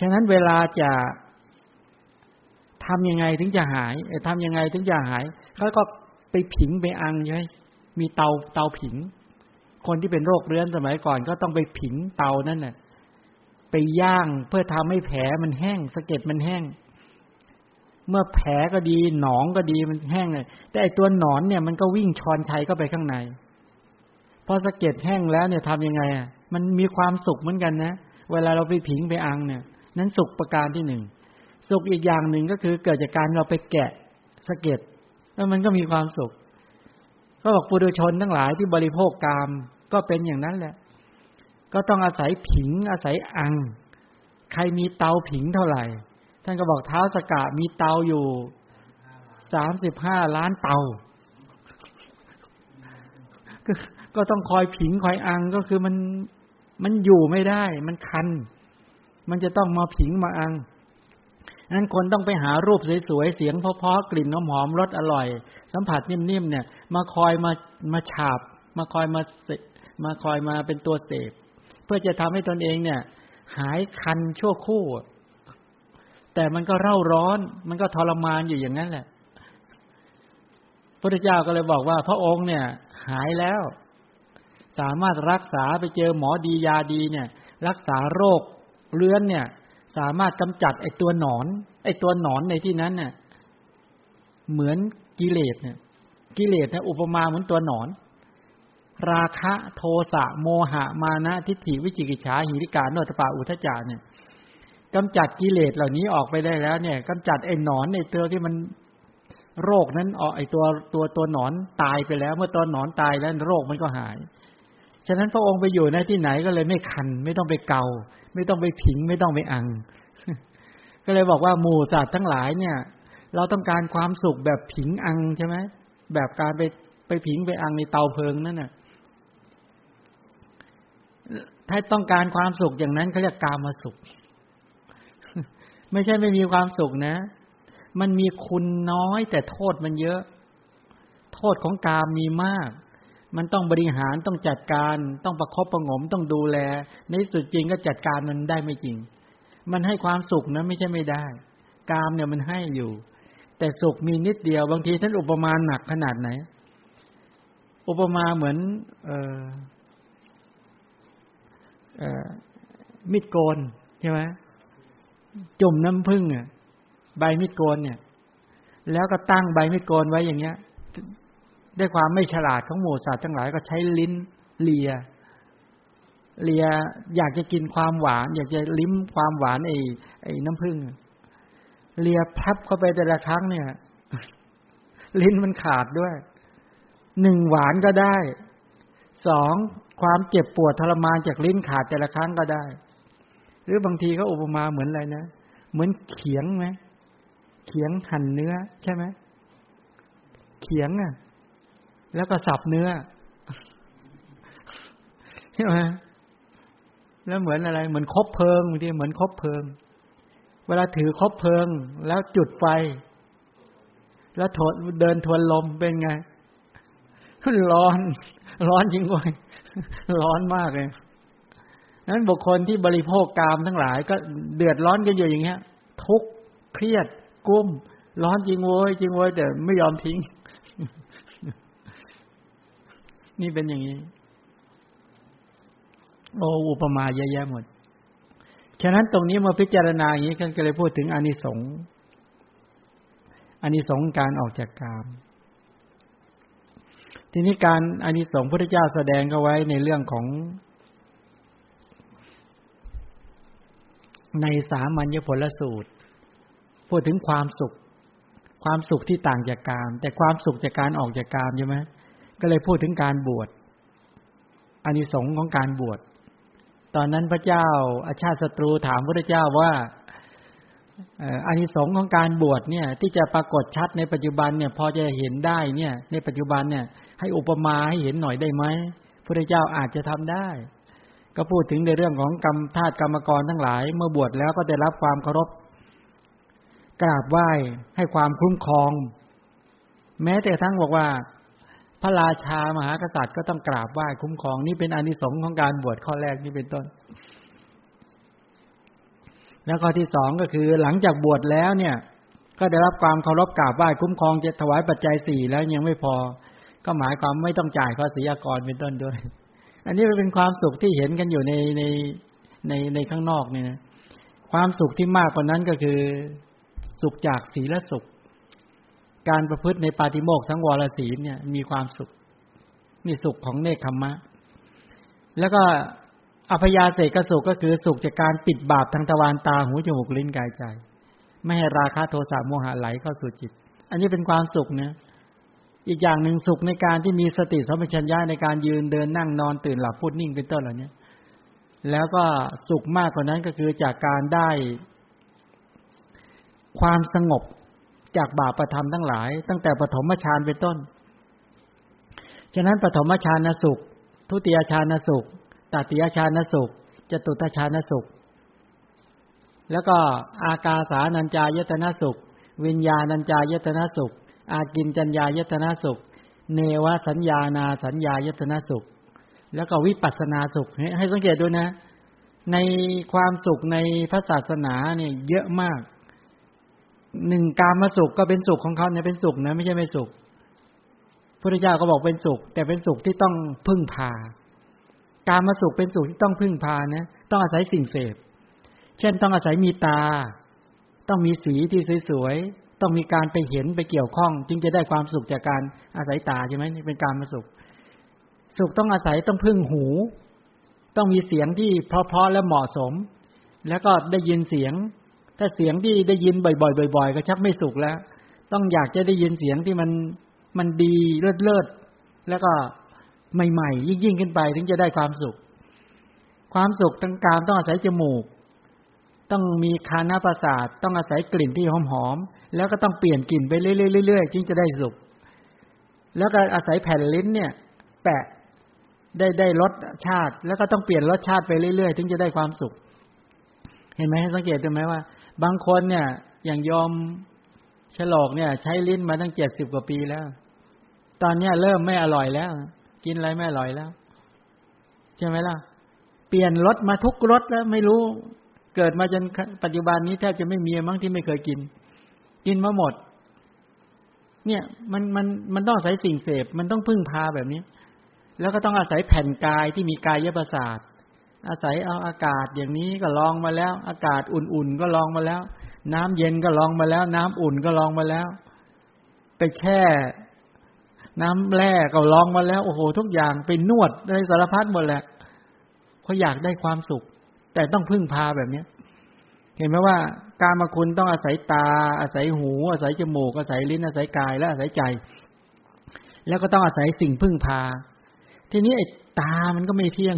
ฉะนั้นเวลาจะทำยังไงถึงจะหายทำยังไงถึงจะหายเขาก็ไปผิงไปอังใช่ไหมีเตาเตาผิง คนที่เป็นโรคเรื้อนสมัยก่อน ก็ต้องไปผิงเตานั่นน่ะ ไปย่างเพื่อทำให้แผลมันแห้งสะเก็ดมันแห้ง เมื่อแผลก็ดีหนองก็ดีมันแห้งเลยแต่ไอตัวหนอนเนี่ยมันก็วิ่งชอนชัยก็ไปข้างใน พอสะเก็ดแห้งแล้วเนี่ยทํำยังไงอะมันมีความสุขเหมือนกันนะ เวลาเราไปผิงไปอังเนี่ย นั้นสุขประการที่หนึ่งสุขอีกอย่างหนึ่งก็คือเกิดจากการเราไปแกะสะเก็ดแล้วมันก็มีความสุข ก็บอกปุถุชนทั้งหลายที่บริโภคกามก็เป็นอย่างนั้นแหละ ก็ต้องอาศัยผิงอาศัยอัง ใครมีเตาผิงเท่าไหร่ ท่านก็บอกเท้าสกะมีเตาอยู่สามสิบห้าล้านเตา ก็ต้องคอยผิงคอยอังก็คือมันมันอยู่ไม่ได้ มันคัน มันจะต้องมาผิงมาอังนั้นคนต้องไปหารูปสวยๆ เสียงเพาะๆ กลิ่นหอมๆรสอร่อย สัมผัสนิ่มๆเนี่ย มาคอยมามาฉาบ มาคอยมามาคอยมาเป็นตัวเสพ เพื่อจะทำให้ตนเองเนี่ย หายคันชั่วคู่ แต่มันก็เร่าร้อน มันก็ทรมานอยู่อย่างนั้นแหละพระเจ้าก็เลยบอกว่า พระองค์เนี่ย หายแล้ว สามารถรักษาไปเจอหมอดียาดีเนี่ย รักษาโรคเรื้อนเนี่ย สามารถกำจัดไอตัวหนอน ไอตัวหนอนในที่นั้นเนี่ยเหมือนกิเลสเนี่ย กิเลสเนี่ยอุปมาเหมือนตัวหนอน ราคะโทสะโมหะมานะทิฏฐิวิจิกิจฉาหิริการโนตปาอุทจาเนี่ยกำจัดกิเลสเหล่านี้ออกไปได้แล้วเนี่ยกำจัดไอ้หนอนในตัวที่มันโรคนั้นออกไอ้ตัวตัวตัวหนอนตายไปแล้ว เมื่อตัวหนอนตายแล้วโรคมันก็หาย ฉะนั้นพระองค์ไปอยู่ในที่ไหนก็เลยไม่คัน ไม่ต้องไปเกา ไม่ต้องไปผิง ไม่ต้องไปอัง ก็เลยบอกว่าหมู่สัตว์ทั้งหลายเนี่ย เราต้องการความสุขแบบผิงอังใช่ไหมแบบการไปไปผิงไปอังในเตาเพลิงนั่นน่ะ ถ้าต้องการความสุขอย่างนั้นเขาเรียกกามาสุข ไม่ใช่ไม่มีความสุขนะ มันมีคุณน้อยแต่โทษมันเยอะ โทษของกามมีมาก มันต้องบริหารต้องจัดการต้องประคบประงมต้องดูแล ในสุดจริงก็จัดการมันได้ไม่จริง มันให้ความสุขนะ ไม่ใช่ไม่ได้ กามเนี่ยมันให้อยู่ แต่สุขมีนิดเดียว บางทีท่านอุปมาหนักขนาดไหน อุปมาเหมือน เออ มิดโกนใช่ไหมจุ่มน้ำผึ้งอะ ใบมิดโกนเนี่ย แล้วก็ตั้งใบมิดโกนไว้อย่างเงี้ยด้วยความไม่ฉลาดของหมูสัตว์ทั้งหลายก็ใช้ลิ้นเลีย เลียอยากจะกินความหวาน อยากจะลิ้มความหวานไอ้ไอ้น้ำผึ้งเลียพับเข้าไปแต่ละครั้งเนี่ย ลิ้นมันขาดด้วยหนึ่งหวานก็ได้สอง ความเจ็บปวดทรมานจากลิ้นขาดแต่ละครั้งก็ได้ หรือบางทีก็อุปมาเหมือนอะไรนะ เหมือนเขียงไหมเขียงหั่นเนื้อ ใช่ไหมเขียงอะ แล้วก็สับเนื้อใช่ไหมแล้วเหมือนอะไร เหมือนคบเพลิงบางทีเหมือนคบเพลิง เวลาถือคบเพลิง แล้วจุดไฟ แล้วถดเดินทวนลมเป็นไงร้อน ร้อนจริงวย ร้อนมากเลยนั้นบุคคลที่บริโภคกามทั้งหลาย ก็เดือดร้อนกันอยู่อย่างเงี้ย ทุกข์เครียด กุ้ม ร้อนจริงโวยจริงโวยแต่ไม่ยอมทิ้ง นี่เป็นอย่างนี้ โอ้อุปมาเยอะแยะหมด ฉะนั้นตรงนี้มาพิจารณาอย่างนี้ก็เลยพูดถึงอานิสงส์อานิสงส์การออกจากกาม ทีนี้การอานิสงส์พระเจ้าแสดงก็ไว้ในเรื่องของ ในสามัญญผลสูตร พูดถึงความสุข ความสุขที่ต่างจากกามแต่ความสุขจากการออกจากกามใช่ไหมก็เลยพูดถึงการบวชอานิสงส์ของการบวชตอนนั้นพระเจ้าอาชาติศัตรูถามพระเจ้าว่าอานิสงส์ของการบวชเนี่ย ที่จะปรากฏชัดในปัจจุบันเนี่ย พอจะเห็นได้เนี่ย ในปัจจุบันเนี่ย ให้อุปมาให้เห็นหน่อยได้ไหมพระเจ้าอาจจะทำได้ ก็พูดถึงในเรื่องของกรรมธาตุกรรมกรทั้งหลาย เมื่อบวชแล้วก็ได้รับความเคารพ กราบไหว้ให้ความคุ้มครอง แม้แต่ทั้งบอกว่า พระราชามหากษัตริย์ก็ต้องกราบไหว้คุ้มครอง นี่เป็นอนิสงส์ของการบวชข้อแรกนี่เป็นต้น แล้วข้อที่สองก็คือหลังจากบวชแล้วเนี่ย ก็ได้รับความเคารพกราบไหว้คุ้มครองจะถวายปัจจัยสี่แล้วยังไม่พอ ก็หมายความไม่ต้องจ่ายภาษีอากรเป็นต้นด้วย อันนี้เป็นความสุขที่เห็นกันอยู่ในในในในข้างนอกเนี่ยความสุขที่มากกว่านั้นก็คือสุขจากศีลสุข การประพฤติในปาฏิโมกสังวรศีลเนี่ย มีความสุขนี่สุขของเนคขมมะ แล้วก็อภยาเสกสุขก็คือสุขจากการปิดบาปทางตะวันตาหูจมูกลิ้นกายใจ ไม่ให้ราคะโทสะโมหะไหลเข้าสู่จิต อันนี้เป็นความสุขนะ อีกอย่างหนึ่งสุขในการที่มีสติสัมปชัญญะในการยืนเดินนั่งนอนตื่นหลับพูดนิ่งเป็นต้นเหล่านี้แล้วก็สุขมากกว่านั้นก็คือจากการได้ ความสงบจากบาปประธรรมทั้งหลาย ตั้งแต่ปฐมฌานเป็นต้น ฉะนั้นปฐมฌานสุข ทุติยฌานสุขตติยฌานสุขจตุตฌานสุข แล้วก็อากาสานัญจายตนะสุข วิญญาณัญจายตนะสุข อากินจัญญายตนะสุข เนวสัญญานาสัญญายตนะสุข แล้วก็วิปัสนาสุข ให้สังเกตดูนะ ในความสุขในพระศาสนาเนี่ยเยอะมากหนึ่งการมาสุขก็เป็นสุขของเขาเนี่ยเป็นสุขนะ ไม่ใช่ไม่สุขพระเจ้าก็บอกเป็นสุข แต่เป็นสุขที่ต้องพึ่งพา การมาสุขเป็นสุขที่ต้องพึ่งพานะต้องอาศัยสิ่งเสพ เช่นต้องอาศัยมีตา ต้องมีสีที่สวย ต้องมีการไปเห็นไปเกี่ยวข้อง จึงจะได้ความสุขจากการอาศัยตาใช่ไหมนี่เป็นการมาสุข สุขต้องอาศัยต้องพึ่งหู ต้องมีเสียงที่เพราะๆและเหมาะสม แล้วก็ได้ยินเสียง ถ้าเสียงที่ได้ยินบ่อยๆบ่อยๆก็ชักไม่สุขแล้ว ต้องอยากจะได้ยินเสียงที่มันมันดีเลิศเลิศแล้วก็ใหม่ๆ ยิ่งๆขึ้นไปถึงจะได้ความสุข ความสุขทางการต้องอาศัยจมูก ต้องมีคานาประสาทต้องอาศัยกลิ่นที่หอมๆ แล้วก็ต้องเปลี่ยนกลิ่นไปเรื่อยๆจึงจะได้สุขแล้วก็อาศัยแผ่นลิ้นเนี่ย แปะได้ได้รสชาติ แล้วก็ต้องเปลี่ยนรสชาติไปเรื่อยๆถึงจะได้ความสุข เห็นไหมสังเกตดูไหมว่า บางคนเนี่ย อย่างยอมฉลอกเนี่ย ใช้ลิ้นมาตั้งเจ็ดสิบกว่าปีแล้ว ตอนเนี้ยเริ่มไม่อร่อยแล้ว กินอะไรไม่อร่อยแล้ว ใช่ไหมล่ะ เปลี่ยนรสมาทุกรสแล้วไม่รู้ เกิดมาจนปัจจุบันนี้แทบจะไม่มีมั้งที่ไม่เคยกิน กินมาหมด เนี่ย มันมันมันต้องอาศัยสิ่งเสพ มันต้องพึ่งพาแบบนี้ แล้วก็ต้องอาศัยแผ่นกายที่มีกายยประสาทอาศัยเอาอากาศอย่างนี้ก็ลองมาแล้ว อากาศอุ่นๆก็ลองมาแล้ว น้ำเย็นก็ลองมาแล้ว น้ำอุ่นก็ลองมาแล้ว ไปแช่ น้ำแร่ก็ลองมาแล้ว โอ้โห ทุกอย่างไปนวดในสารพัดหมดแหละเขาอยากได้ความสุข แต่ต้องพึ่งพาแบบเนี้ย เห็นไหมว่าการมาคุณต้องอาศัยตา อาศัยหู อาศัยจมูก อาศัยลิ้น อาศัยกาย และอาศัยใจ แล้วก็ต้องอาศัยสิ่งพึ่งพา ทีนี้ไอ้ตามันก็ไม่เที่ยง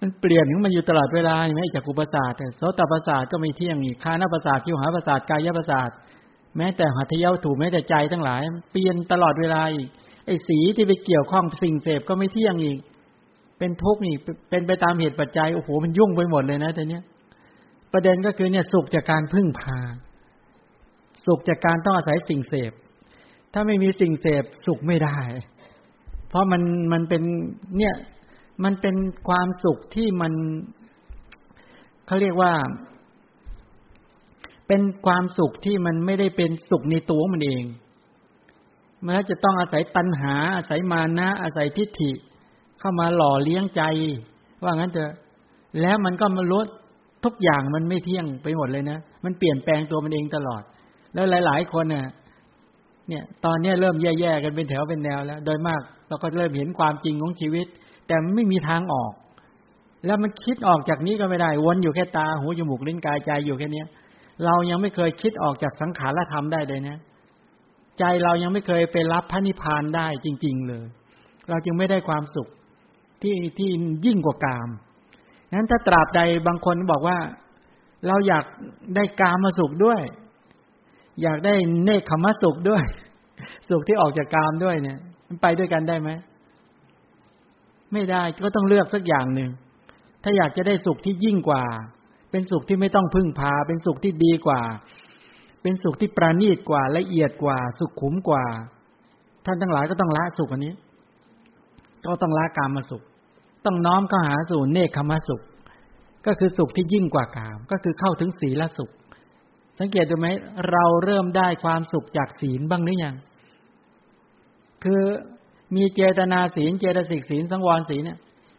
มันเปลี่ยนมันอยู่ตลอดเวลาใช่ไหมจากอุปสาทโสตประสาทก็ไม่เที่ยงอีกคานาประสาทคิวหาประสาทกายประสาทแม้แต่หัตถยาถูแม้แต่ใจทั้งหลาย เปลี่ยนตลอดเวลาอีกไอ้สีที่ไปเกี่ยวข้องสิ่งเสพก็ไม่เที่ยงอีก เป็นทุกข์นี่เป็นไปตามเหตุปัจจัยโอ้โหมันยุ่งไปหมดเลยนะแต่เนี้ย ประเด็นก็คือเนี่ยสุขจากการพึ่งพา สุขจากการต้องอาศัยสิ่งเสพ ถ้าไม่มีสิ่งเสพสุขไม่ได้ เพราะมันมันเป็นเนี่ยมันเป็นความสุขที่มันเขาเรียกว่า เป็นความสุขที่มันไม่ได้เป็นสุขในตัวมันเองมันจะต้องอาศัยตัณหา อาศัยมานะ อาศัยทิฏฐิ เข้ามาหล่อเลี้ยงใจ ว่างั้นเถอะแล้วมันก็มาลด ทุกอย่างมันไม่เที่ยงไปหมดเลยนะ มันเปลี่ยนแปลงตัวมันเองตลอด แล้วหลาย ๆ คนเนี่ยเนี่ย ตอนนี้เริ่มแย่ๆกันเป็นแถวเป็นแนวแล้ว โดยมากเราก็เริ่มเห็นความจริงของชีวิต แต่ไม่มีทางออก แล้วมันคิดออกจากนี้ก็ไม่ได้ วนอยู่แค่ตาหูจมูกลิ้นกายใจอยู่แค่นี้เรายังไม่เคยคิดออกจากสังขารธรรมได้เลยนะ ใจเรายังไม่เคยไปรับพระนิพพานได้จริง ๆ เลย เราจึงไม่ได้ความสุขที่ที่ยิ่งกว่ากาม นั้นถ้าตราบใดบางคนบอกว่า เราอยากได้กามาสุขด้วย อยากได้เนคขมสุขด้วย สุขที่ออกจากกามด้วยเนี่ย มันไปด้วยกันได้ไหมไม่ได้ก็ต้องเลือกสักอย่างหนึ่ง ถ้าอยากจะได้สุขที่ยิ่งกว่า เป็นสุขที่ไม่ต้องพึ่งพา เป็นสุขที่ดีกว่า เป็นสุขที่ประณีตกว่าละเอียดกว่า สุขขุมกว่า ท่านทั้งหลายก็ต้องละสุขอันนี้ ก็ต้องละกามมาสุข ต้องน้อมเข้าหาสู่เนคขมสุข ก็คือสุขที่ยิ่งกว่ากาม ก็คือเข้าถึงศีลสุข สังเกตดูไหมเราเริ่มได้ความสุขจากศีลบ้างหรือยังคือมีเจตนาศีล เจตสิกศีลสังวรศีลเนี่ย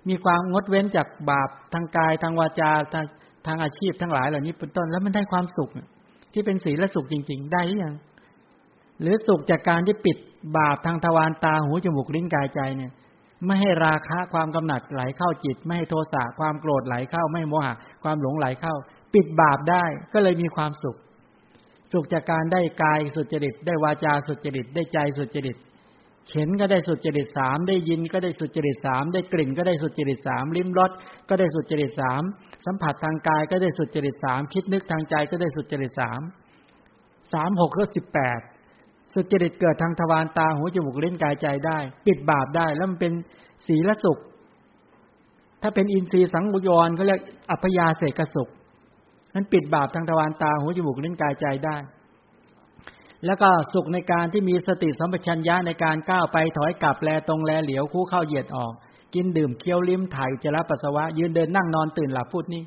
มีความงดเว้นจากบาปทางกายทางวาจาทางทางอาชีพทั้งหลายเหล่านี้เป็นต้นแล้วมันได้ความสุข ที่เป็นศีลและสุขจริง ๆ ได้หรือยังหรือสุขจากการที่ปิดบาปทางทวารตาหูจมูกลิ้นกายใจเนี่ย ไม่ให้ราคะความกำหนัดไหลเข้าจิต ไม่ให้โทสะความโกรธไหลเข้า ไม่โมหะความหลงไหลเข้า ปิดบาปได้ก็เลยมีความสุข สุขจากการได้กายสุจริต ได้วาจาสุจริต ได้ใจสุจริตเห็นก็ได้สุจริตสามได้ยินก็ได้สุจริตสามได้กลิ่นก็ได้สุจริตสามลิ้มรสก็ได้สุจริตสามสัมผัสทางกายก็ได้สุจริตสามคิดนึกทางใจก็ได้สุจริตสามสามหกก็สิบแปด สุจริตเกิดทางทวารตาหูจมูกเลิ้นกายใจได้ ปิดบาปได้ แล้วมันเป็นศีลสุข ถ้าเป็นอินทรีย์สังบุญรเขาเรียกอัพยาเสกสุขนั้นปิดบาปทางทวารตาหูจมูกเลิ้นกายใจได้ แล้วก็สุขในการที่มีสติสัมปชัญญะในการก้าวไปถอยกลับแลตรงแลเหลียวคู่เข้าเหยียดออก กินดื่มเคี้ยวลิ้มถ่ายจระปัสสาวะ ยืนเดินนั่งนอนตื่นหลับพูดนี่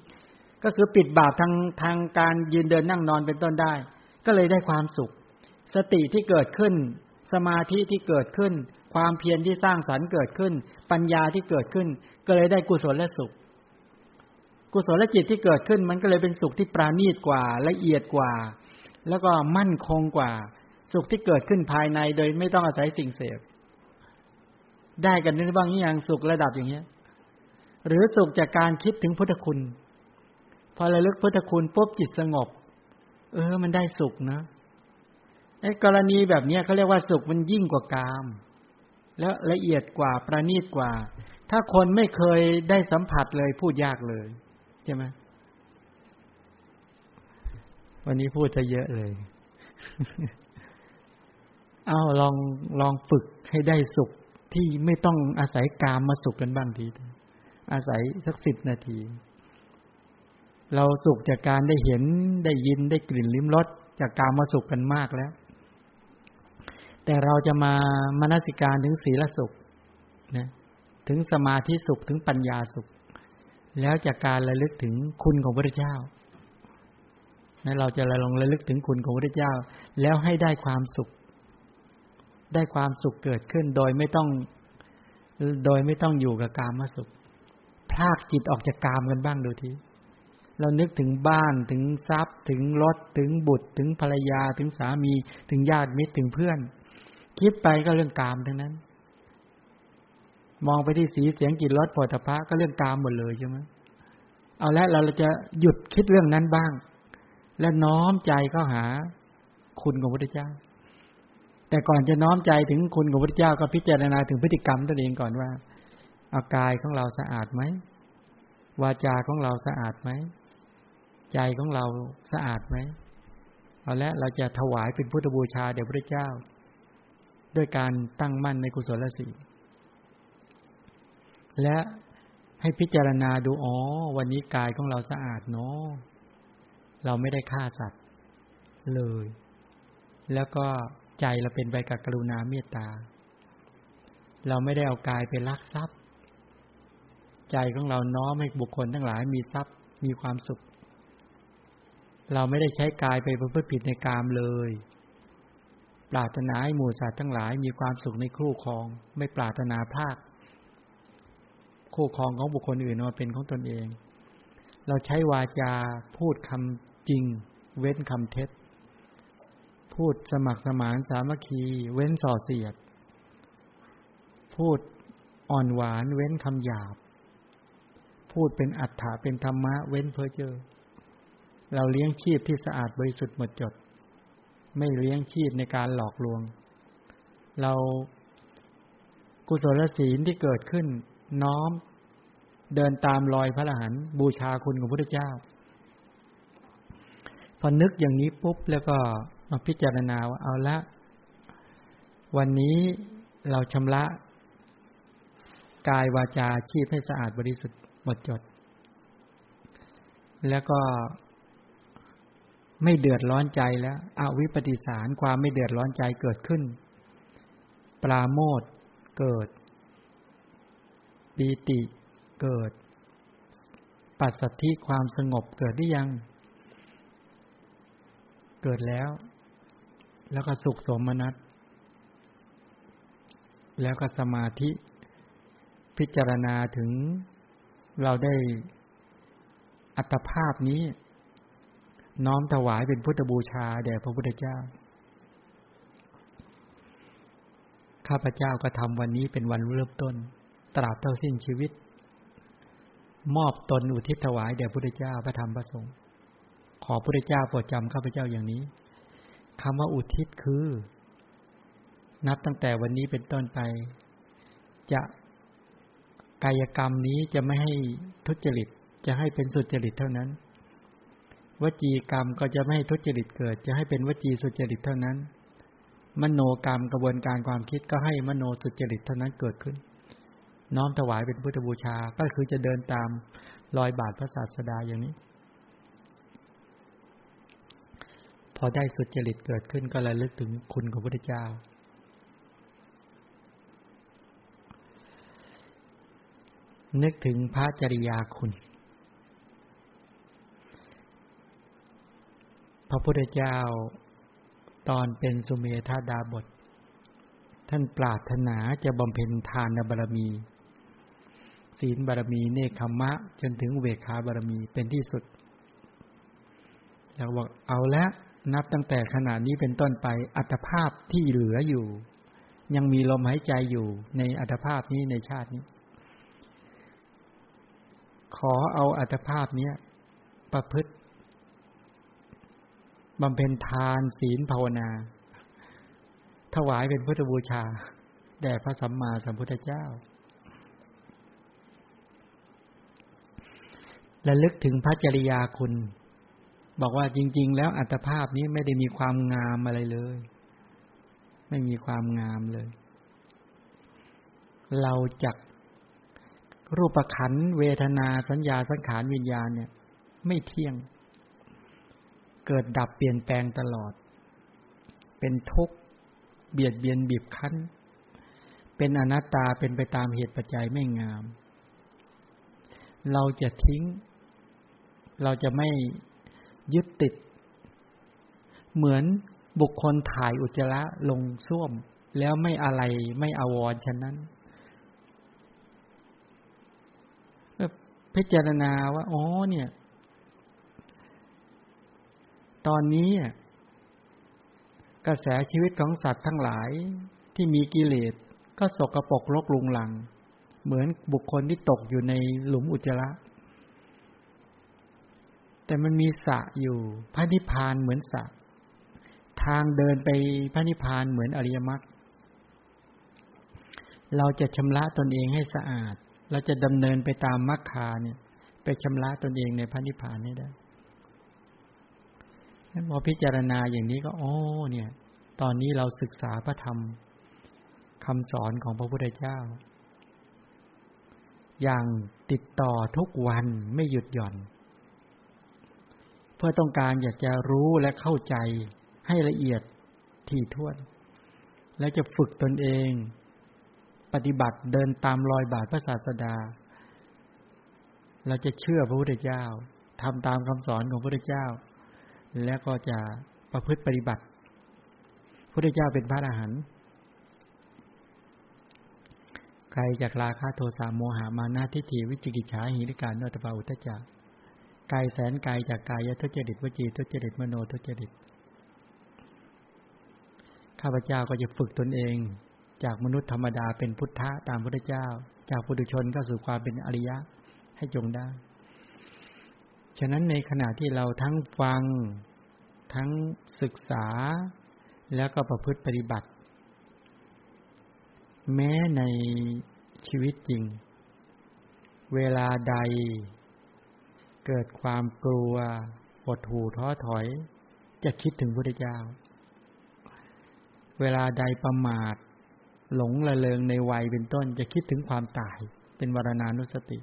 ก็คือปิดบาปทางทางการยืนเดินนั่งนอนเป็นต้นได้ ก็เลยได้ความสุข สติที่เกิดขึ้น สมาธิที่เกิดขึ้น ความเพียรที่สร้างสรรค์เกิดขึ้น ปัญญาที่เกิดขึ้น ก็เลยได้กุศลและสุข กุศลและจิตที่เกิดขึ้น มันก็เลยเป็นสุขที่ปราณีตกว่าละเอียดกว่า แล้วก็มั่นคงกว่า สุขที่เกิดขึ้นภายในโดยไม่ต้องอาศัยสิ่งเสพได้กันนึกบ้างอย่างสุขระดับอย่างเงี้ย หรือสุขจากการคิดถึงพุทธคุณ พอระลึกพุทธคุณปุ๊บจิตสงบ เออ มันได้สุขนะ กรณีแบบเนี้ยเขาเรียกว่าสุขมันยิ่งกว่ากาม แล้วละเอียดกว่าประณีตกว่า ถ้าคนไม่เคยได้สัมผัสเลยพูดยากเลยใช่ไหมวันนี้พูดจะเยอะเลยเอาลองลองฝึกให้ได้สุขที่ไม่ต้องอาศัยกามมาสุขกันบ้างที อาศัยสักสิบนาที เราสุขจากการได้เห็นได้ยินได้กลิ่นลิ้มรสจากการมาสุขกันมากแล้ว แต่เราจะมามนสิการถึงศีลสุขนะถึงสมาธิสุขถึงปัญญาสุข แล้วจากการระลึกถึงคุณของพระเจ้านะเราจะลองระลึกถึงคุณของพระเจ้า แล้วให้ได้ความสุข ได้ความสุขเกิดขึ้นโดยไม่ต้อง โดยไม่ต้องอยู่กับกามสุขพากจิตออกจากกามกันบ้างดูทีเรานึกถึงบ้านถึงทรัพย์ ถึงรถถึงบุตร ถึงภรรยาถึงสามี ถึงญาติมิตรถึงเพื่อน คิดไปก็เรื่องกามทั้งนั้น มองไปที่สีเสียงกลิ่นรสผลิตภัณฑ์ก็เรื่องกามหมดเลยใช่ไหมเอาละเราจะหยุดคิดเรื่องนั้นบ้าง และน้อมใจเข้าหาคุณของพระพุทธเจ้า แต่ก่อนจะน้อมใจถึงคุณของพระพุทธเจ้าก็พิจารณาถึงพฤติกรรมตัวเองก่อนว่าอากายของเราสะอาดไหมวาจาของเราสะอาดไหมใจของเราสะอาดไหมเอาละเราจะถวายเป็นพุทธบูชาแด่พระเจ้า ด้วยการตั้งมั่นในกุศลศีลและให้พิจารณาดูอ๋อ วันนี้กายของเราสะอาดเนาะเราไม่ได้ฆ่าสัตว์เลย แล้วก็ใจเราเป็นไปกับกรุณาเมตตา เราไม่ได้เอากายไปลักทรัพย์ ใจของเราน้อมให้บุคคลทั้งหลายมีทรัพย์มีความสุข เราไม่ได้ใช้กายไปเพื่อผิดในกามเลย ปรารถนาให้หมู่สัตว์ทั้งหลายมีความสุขในคู่ครอง ไม่ปรารถนาภาค คู่ครองของบุคคลอื่นมาเป็นของตนเอง เราใช้วาจาพูดคำจริง เว้นคำเท็จ พูดสมัครสมานสามัคคี เว้นส่อเสียด พูดอ่อนหวานเว้นคำหยาบ พูดเป็นอัฏฐะเป็นธรรมะ เว้นเพ้อเจ้อเราเลี้ยงชีพที่สะอาดบริสุทธิ์หมดจด ไม่เลี้ยงชีพในการหลอกลวง เรากุศลศีลที่เกิดขึ้น น้อมเดินตามรอยพระอรหันต์บูชาคุณของพระพุทธเจ้า พอนึกอย่างนี้ปุ๊บแล้วก็มาพิจารณาว่าเอาละ วันนี้เราชำระ กายวาจาชีพให้สะอาดบริสุทธิ์หมดจด แล้วก็ ไม่เดือดร้อนใจแล้วอาวิปฏิสารความไม่เดือดร้อนใจเกิดขึ้น ปราโมทเกิด ปีติเกิด ปัสสัทธิความสงบเกิดได้ยัง เกิดแล้ว แล้วก็สุขสมนัตแล้วก็สมาธิพิจารณาถึงเราได้อัตภาพนี้ น้อมถวายเป็นพุทธบูชาแด่พระพุทธเจ้า ข้าพเจ้าก็ทำวันนี้เป็นวันเริ่มต้น ตราบเท่าสิ้นชีวิต มอบตนอุทิศถวายแด่พระพุทธเจ้าพระธรรมพระสงฆ์ขอพระพุทธเจ้าโปรดจำข้าพเจ้าอย่างนี้คำว่าอุทิศคือ นับตั้งแต่วันนี้เป็นต้นไป จะกายกรรมนี้จะไม่ให้ทุจริต จะให้เป็นสุจริตเท่านั้น วจีกรรมก็จะไม่ให้ทุจริตเกิด จะให้เป็นวจีสุจริตเท่านั้น มโนกรรมกระบวนการความคิดก็ให้มโนสุจริตเท่านั้นเกิดขึ้น น้อมถวายเป็นพุทธบูชาก็คือจะเดินตามรอยบาทพระศาสดาอย่างนี้ พอได้สุจริตเกิดขึ้นก็ระลึกถึงคุณของพระพุทธเจ้า นึกถึงพระจริยาคุณ ระพุทธเจ้าตอนเป็นสุเมธาดาบท ท่านปรารถนาจะบำเพ็ญทานบารมี ศีลบารมีเนคขมะ จนถึงเวขาบารมีเป็นที่สุดแล้วบอกเอาแล้วนับตั้งแต่ขณะนี้เป็นต้นไปอัตภาพที่เหลืออยู่ ยังมีลมหายใจอยู่ในอัตภาพนี้ในชาตินี้ ขอเอาอัตภาพนี้ประพฤติ บำเพ็ญทานศีลภาวนา ถวายเป็นพุทธบูชา แด่พระสัมมาสัมพุทธเจ้าและลึกถึงพระจริยาคุณ บอกว่าจริง ๆ แล้วอัตภาพนี้ไม่ได้มีความงามอะไรเลย ไม่มีความงามเลย เราจักรูปขันเวทนาสัญญาสังขารวิญญาณเนี่ย ไม่เที่ยง เกิดดับเปลี่ยนแปลงตลอด เป็นทุกข์เบียดเบียนบีบคั้น เป็นอนัตตาเป็นไปตามเหตุปัจจัยไม่งาม เราจะทิ้ง เราจะไม่ยึดติด เหมือนบุคคลถ่ายอุจจาระลงส้วม แล้วไม่อะไรไม่อาวรฉะนั้นพิจารณาว่า อ๋อเนี่ย ตอนนี้กระแสชีวิตของสัตว์ทั้งหลายที่มีกิเลสก็สกรปรกลกลุงหลัง เหมือนบุคคลที่ตกอยู่ในหลุมอุจจาระ แต่มันมีสะอยู่พระนิพพานเหมือนสะ ทางเดินไปพระนิพพานเหมือนอริยมรรคเราจะชำระตนเองให้สะอาด เราจะดำเนินไปตามมรรคาเนี่ย ไปชำระตนเองในพระนิพพานนี่ได้ พอพิจารณาอย่างนี้ก็โอ้เนี่ย ตอนนี้เราศึกษาพระธรรมคำสอนของพระพุทธเจ้า อย่างติดต่อทุกวันไม่หยุดหย่อน เพื่อต้องการอยากจะรู้และเข้าใจให้ละเอียดถี่ถ้วน และจะฝึกตนเอง ปฏิบัติเดินตามรอยบาทพระศาสดา เราจะเชื่อพระพุทธเจ้าทำตามคำสอนของพระพุทธเจ้า แล้วก็จะประพฤติปฏิบัติพระพุทธเจ้าเป็นพระอรหันต์ใครจากราคาโทสะโมหามานาทิฏฐิวิจิกิจฉาหิริการนตปาอุตจาระกายแสนกายจากกายทุจริตวจีทุจริตมโนทุจริตข้าพเจ้าก็จะฝึกตนเอง จากมนุษย์ธรรมดาเป็นพุทธะตามพระเจ้า จากปุถุชนก็สู่ความเป็นอริยะให้จงได้ ฉะนั้นในขณะที่เราทั้งฟัง ทั้งศึกษา แล้วก็ประพฤติปฏิบัติ แม้ในชีวิตจริง เวลาใด เกิดความกลัวหดหูท้อถอย จะคิดถึงพระเจ้า เวลาใดประมาท หลงละเลงในวัยเป็นต้นจะคิดถึงความตายเป็นวรณานุสติ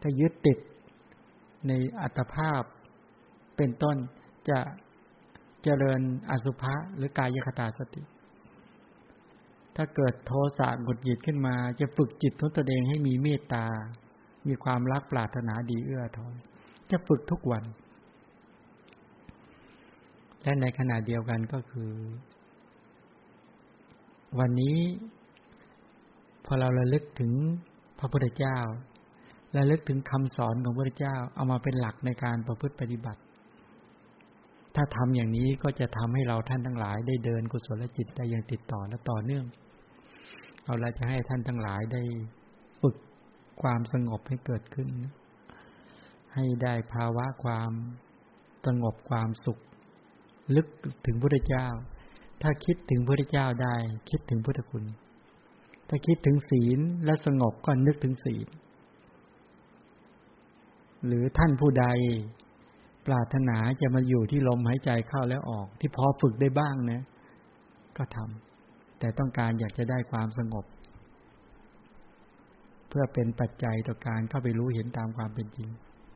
ถ้ายึดติด ในอัตภาพเป็นต้นจะเจริญอสุภะหรือกายคตาสติ ถ้าเกิดโทสะหงุดหงิดขึ้นมา จะฝึกจิตของตนเองให้มีเมตตา มีความรักปรารถนาดีเอื้อทอนจะฝึกทุกวัน และในขณะเดียวกันก็คือ วันนี้ พอเราระลึกถึงพระพุทธเจ้า ระลึกถึงคำสอนของพระเจ้าเอามาเป็นหลักในการประพฤติปฏิบัติ ถ้าทำอย่างนี้ก็จะทำให้เราท่านทั้งหลาย ได้เดินกุศลจิตได้อย่างติดต่อและต่อเนื่อง เอาละจะให้ท่านทั้งหลายได้ฝึกความสงบให้เกิดขึ้น ให้ได้ภาวะความสงบความสุข ลึกถึงพระเจ้า ถ้าคิดถึงพระเจ้าได้ คิดถึงพุทธคุณ ถ้าคิดถึงศีลและสงบก็นึกถึงศีล หรือท่านผู้ใด ปรารถนาจะมาอยู่ที่ลมหายใจเข้าแล้วออก ที่พอฝึกได้บ้างนะ ก็ทำแต่ต้องการอยากจะได้ความสงบ เพื่อเป็นปัจจัยต่อการเข้าไปรู้เห็นตามความเป็นจริง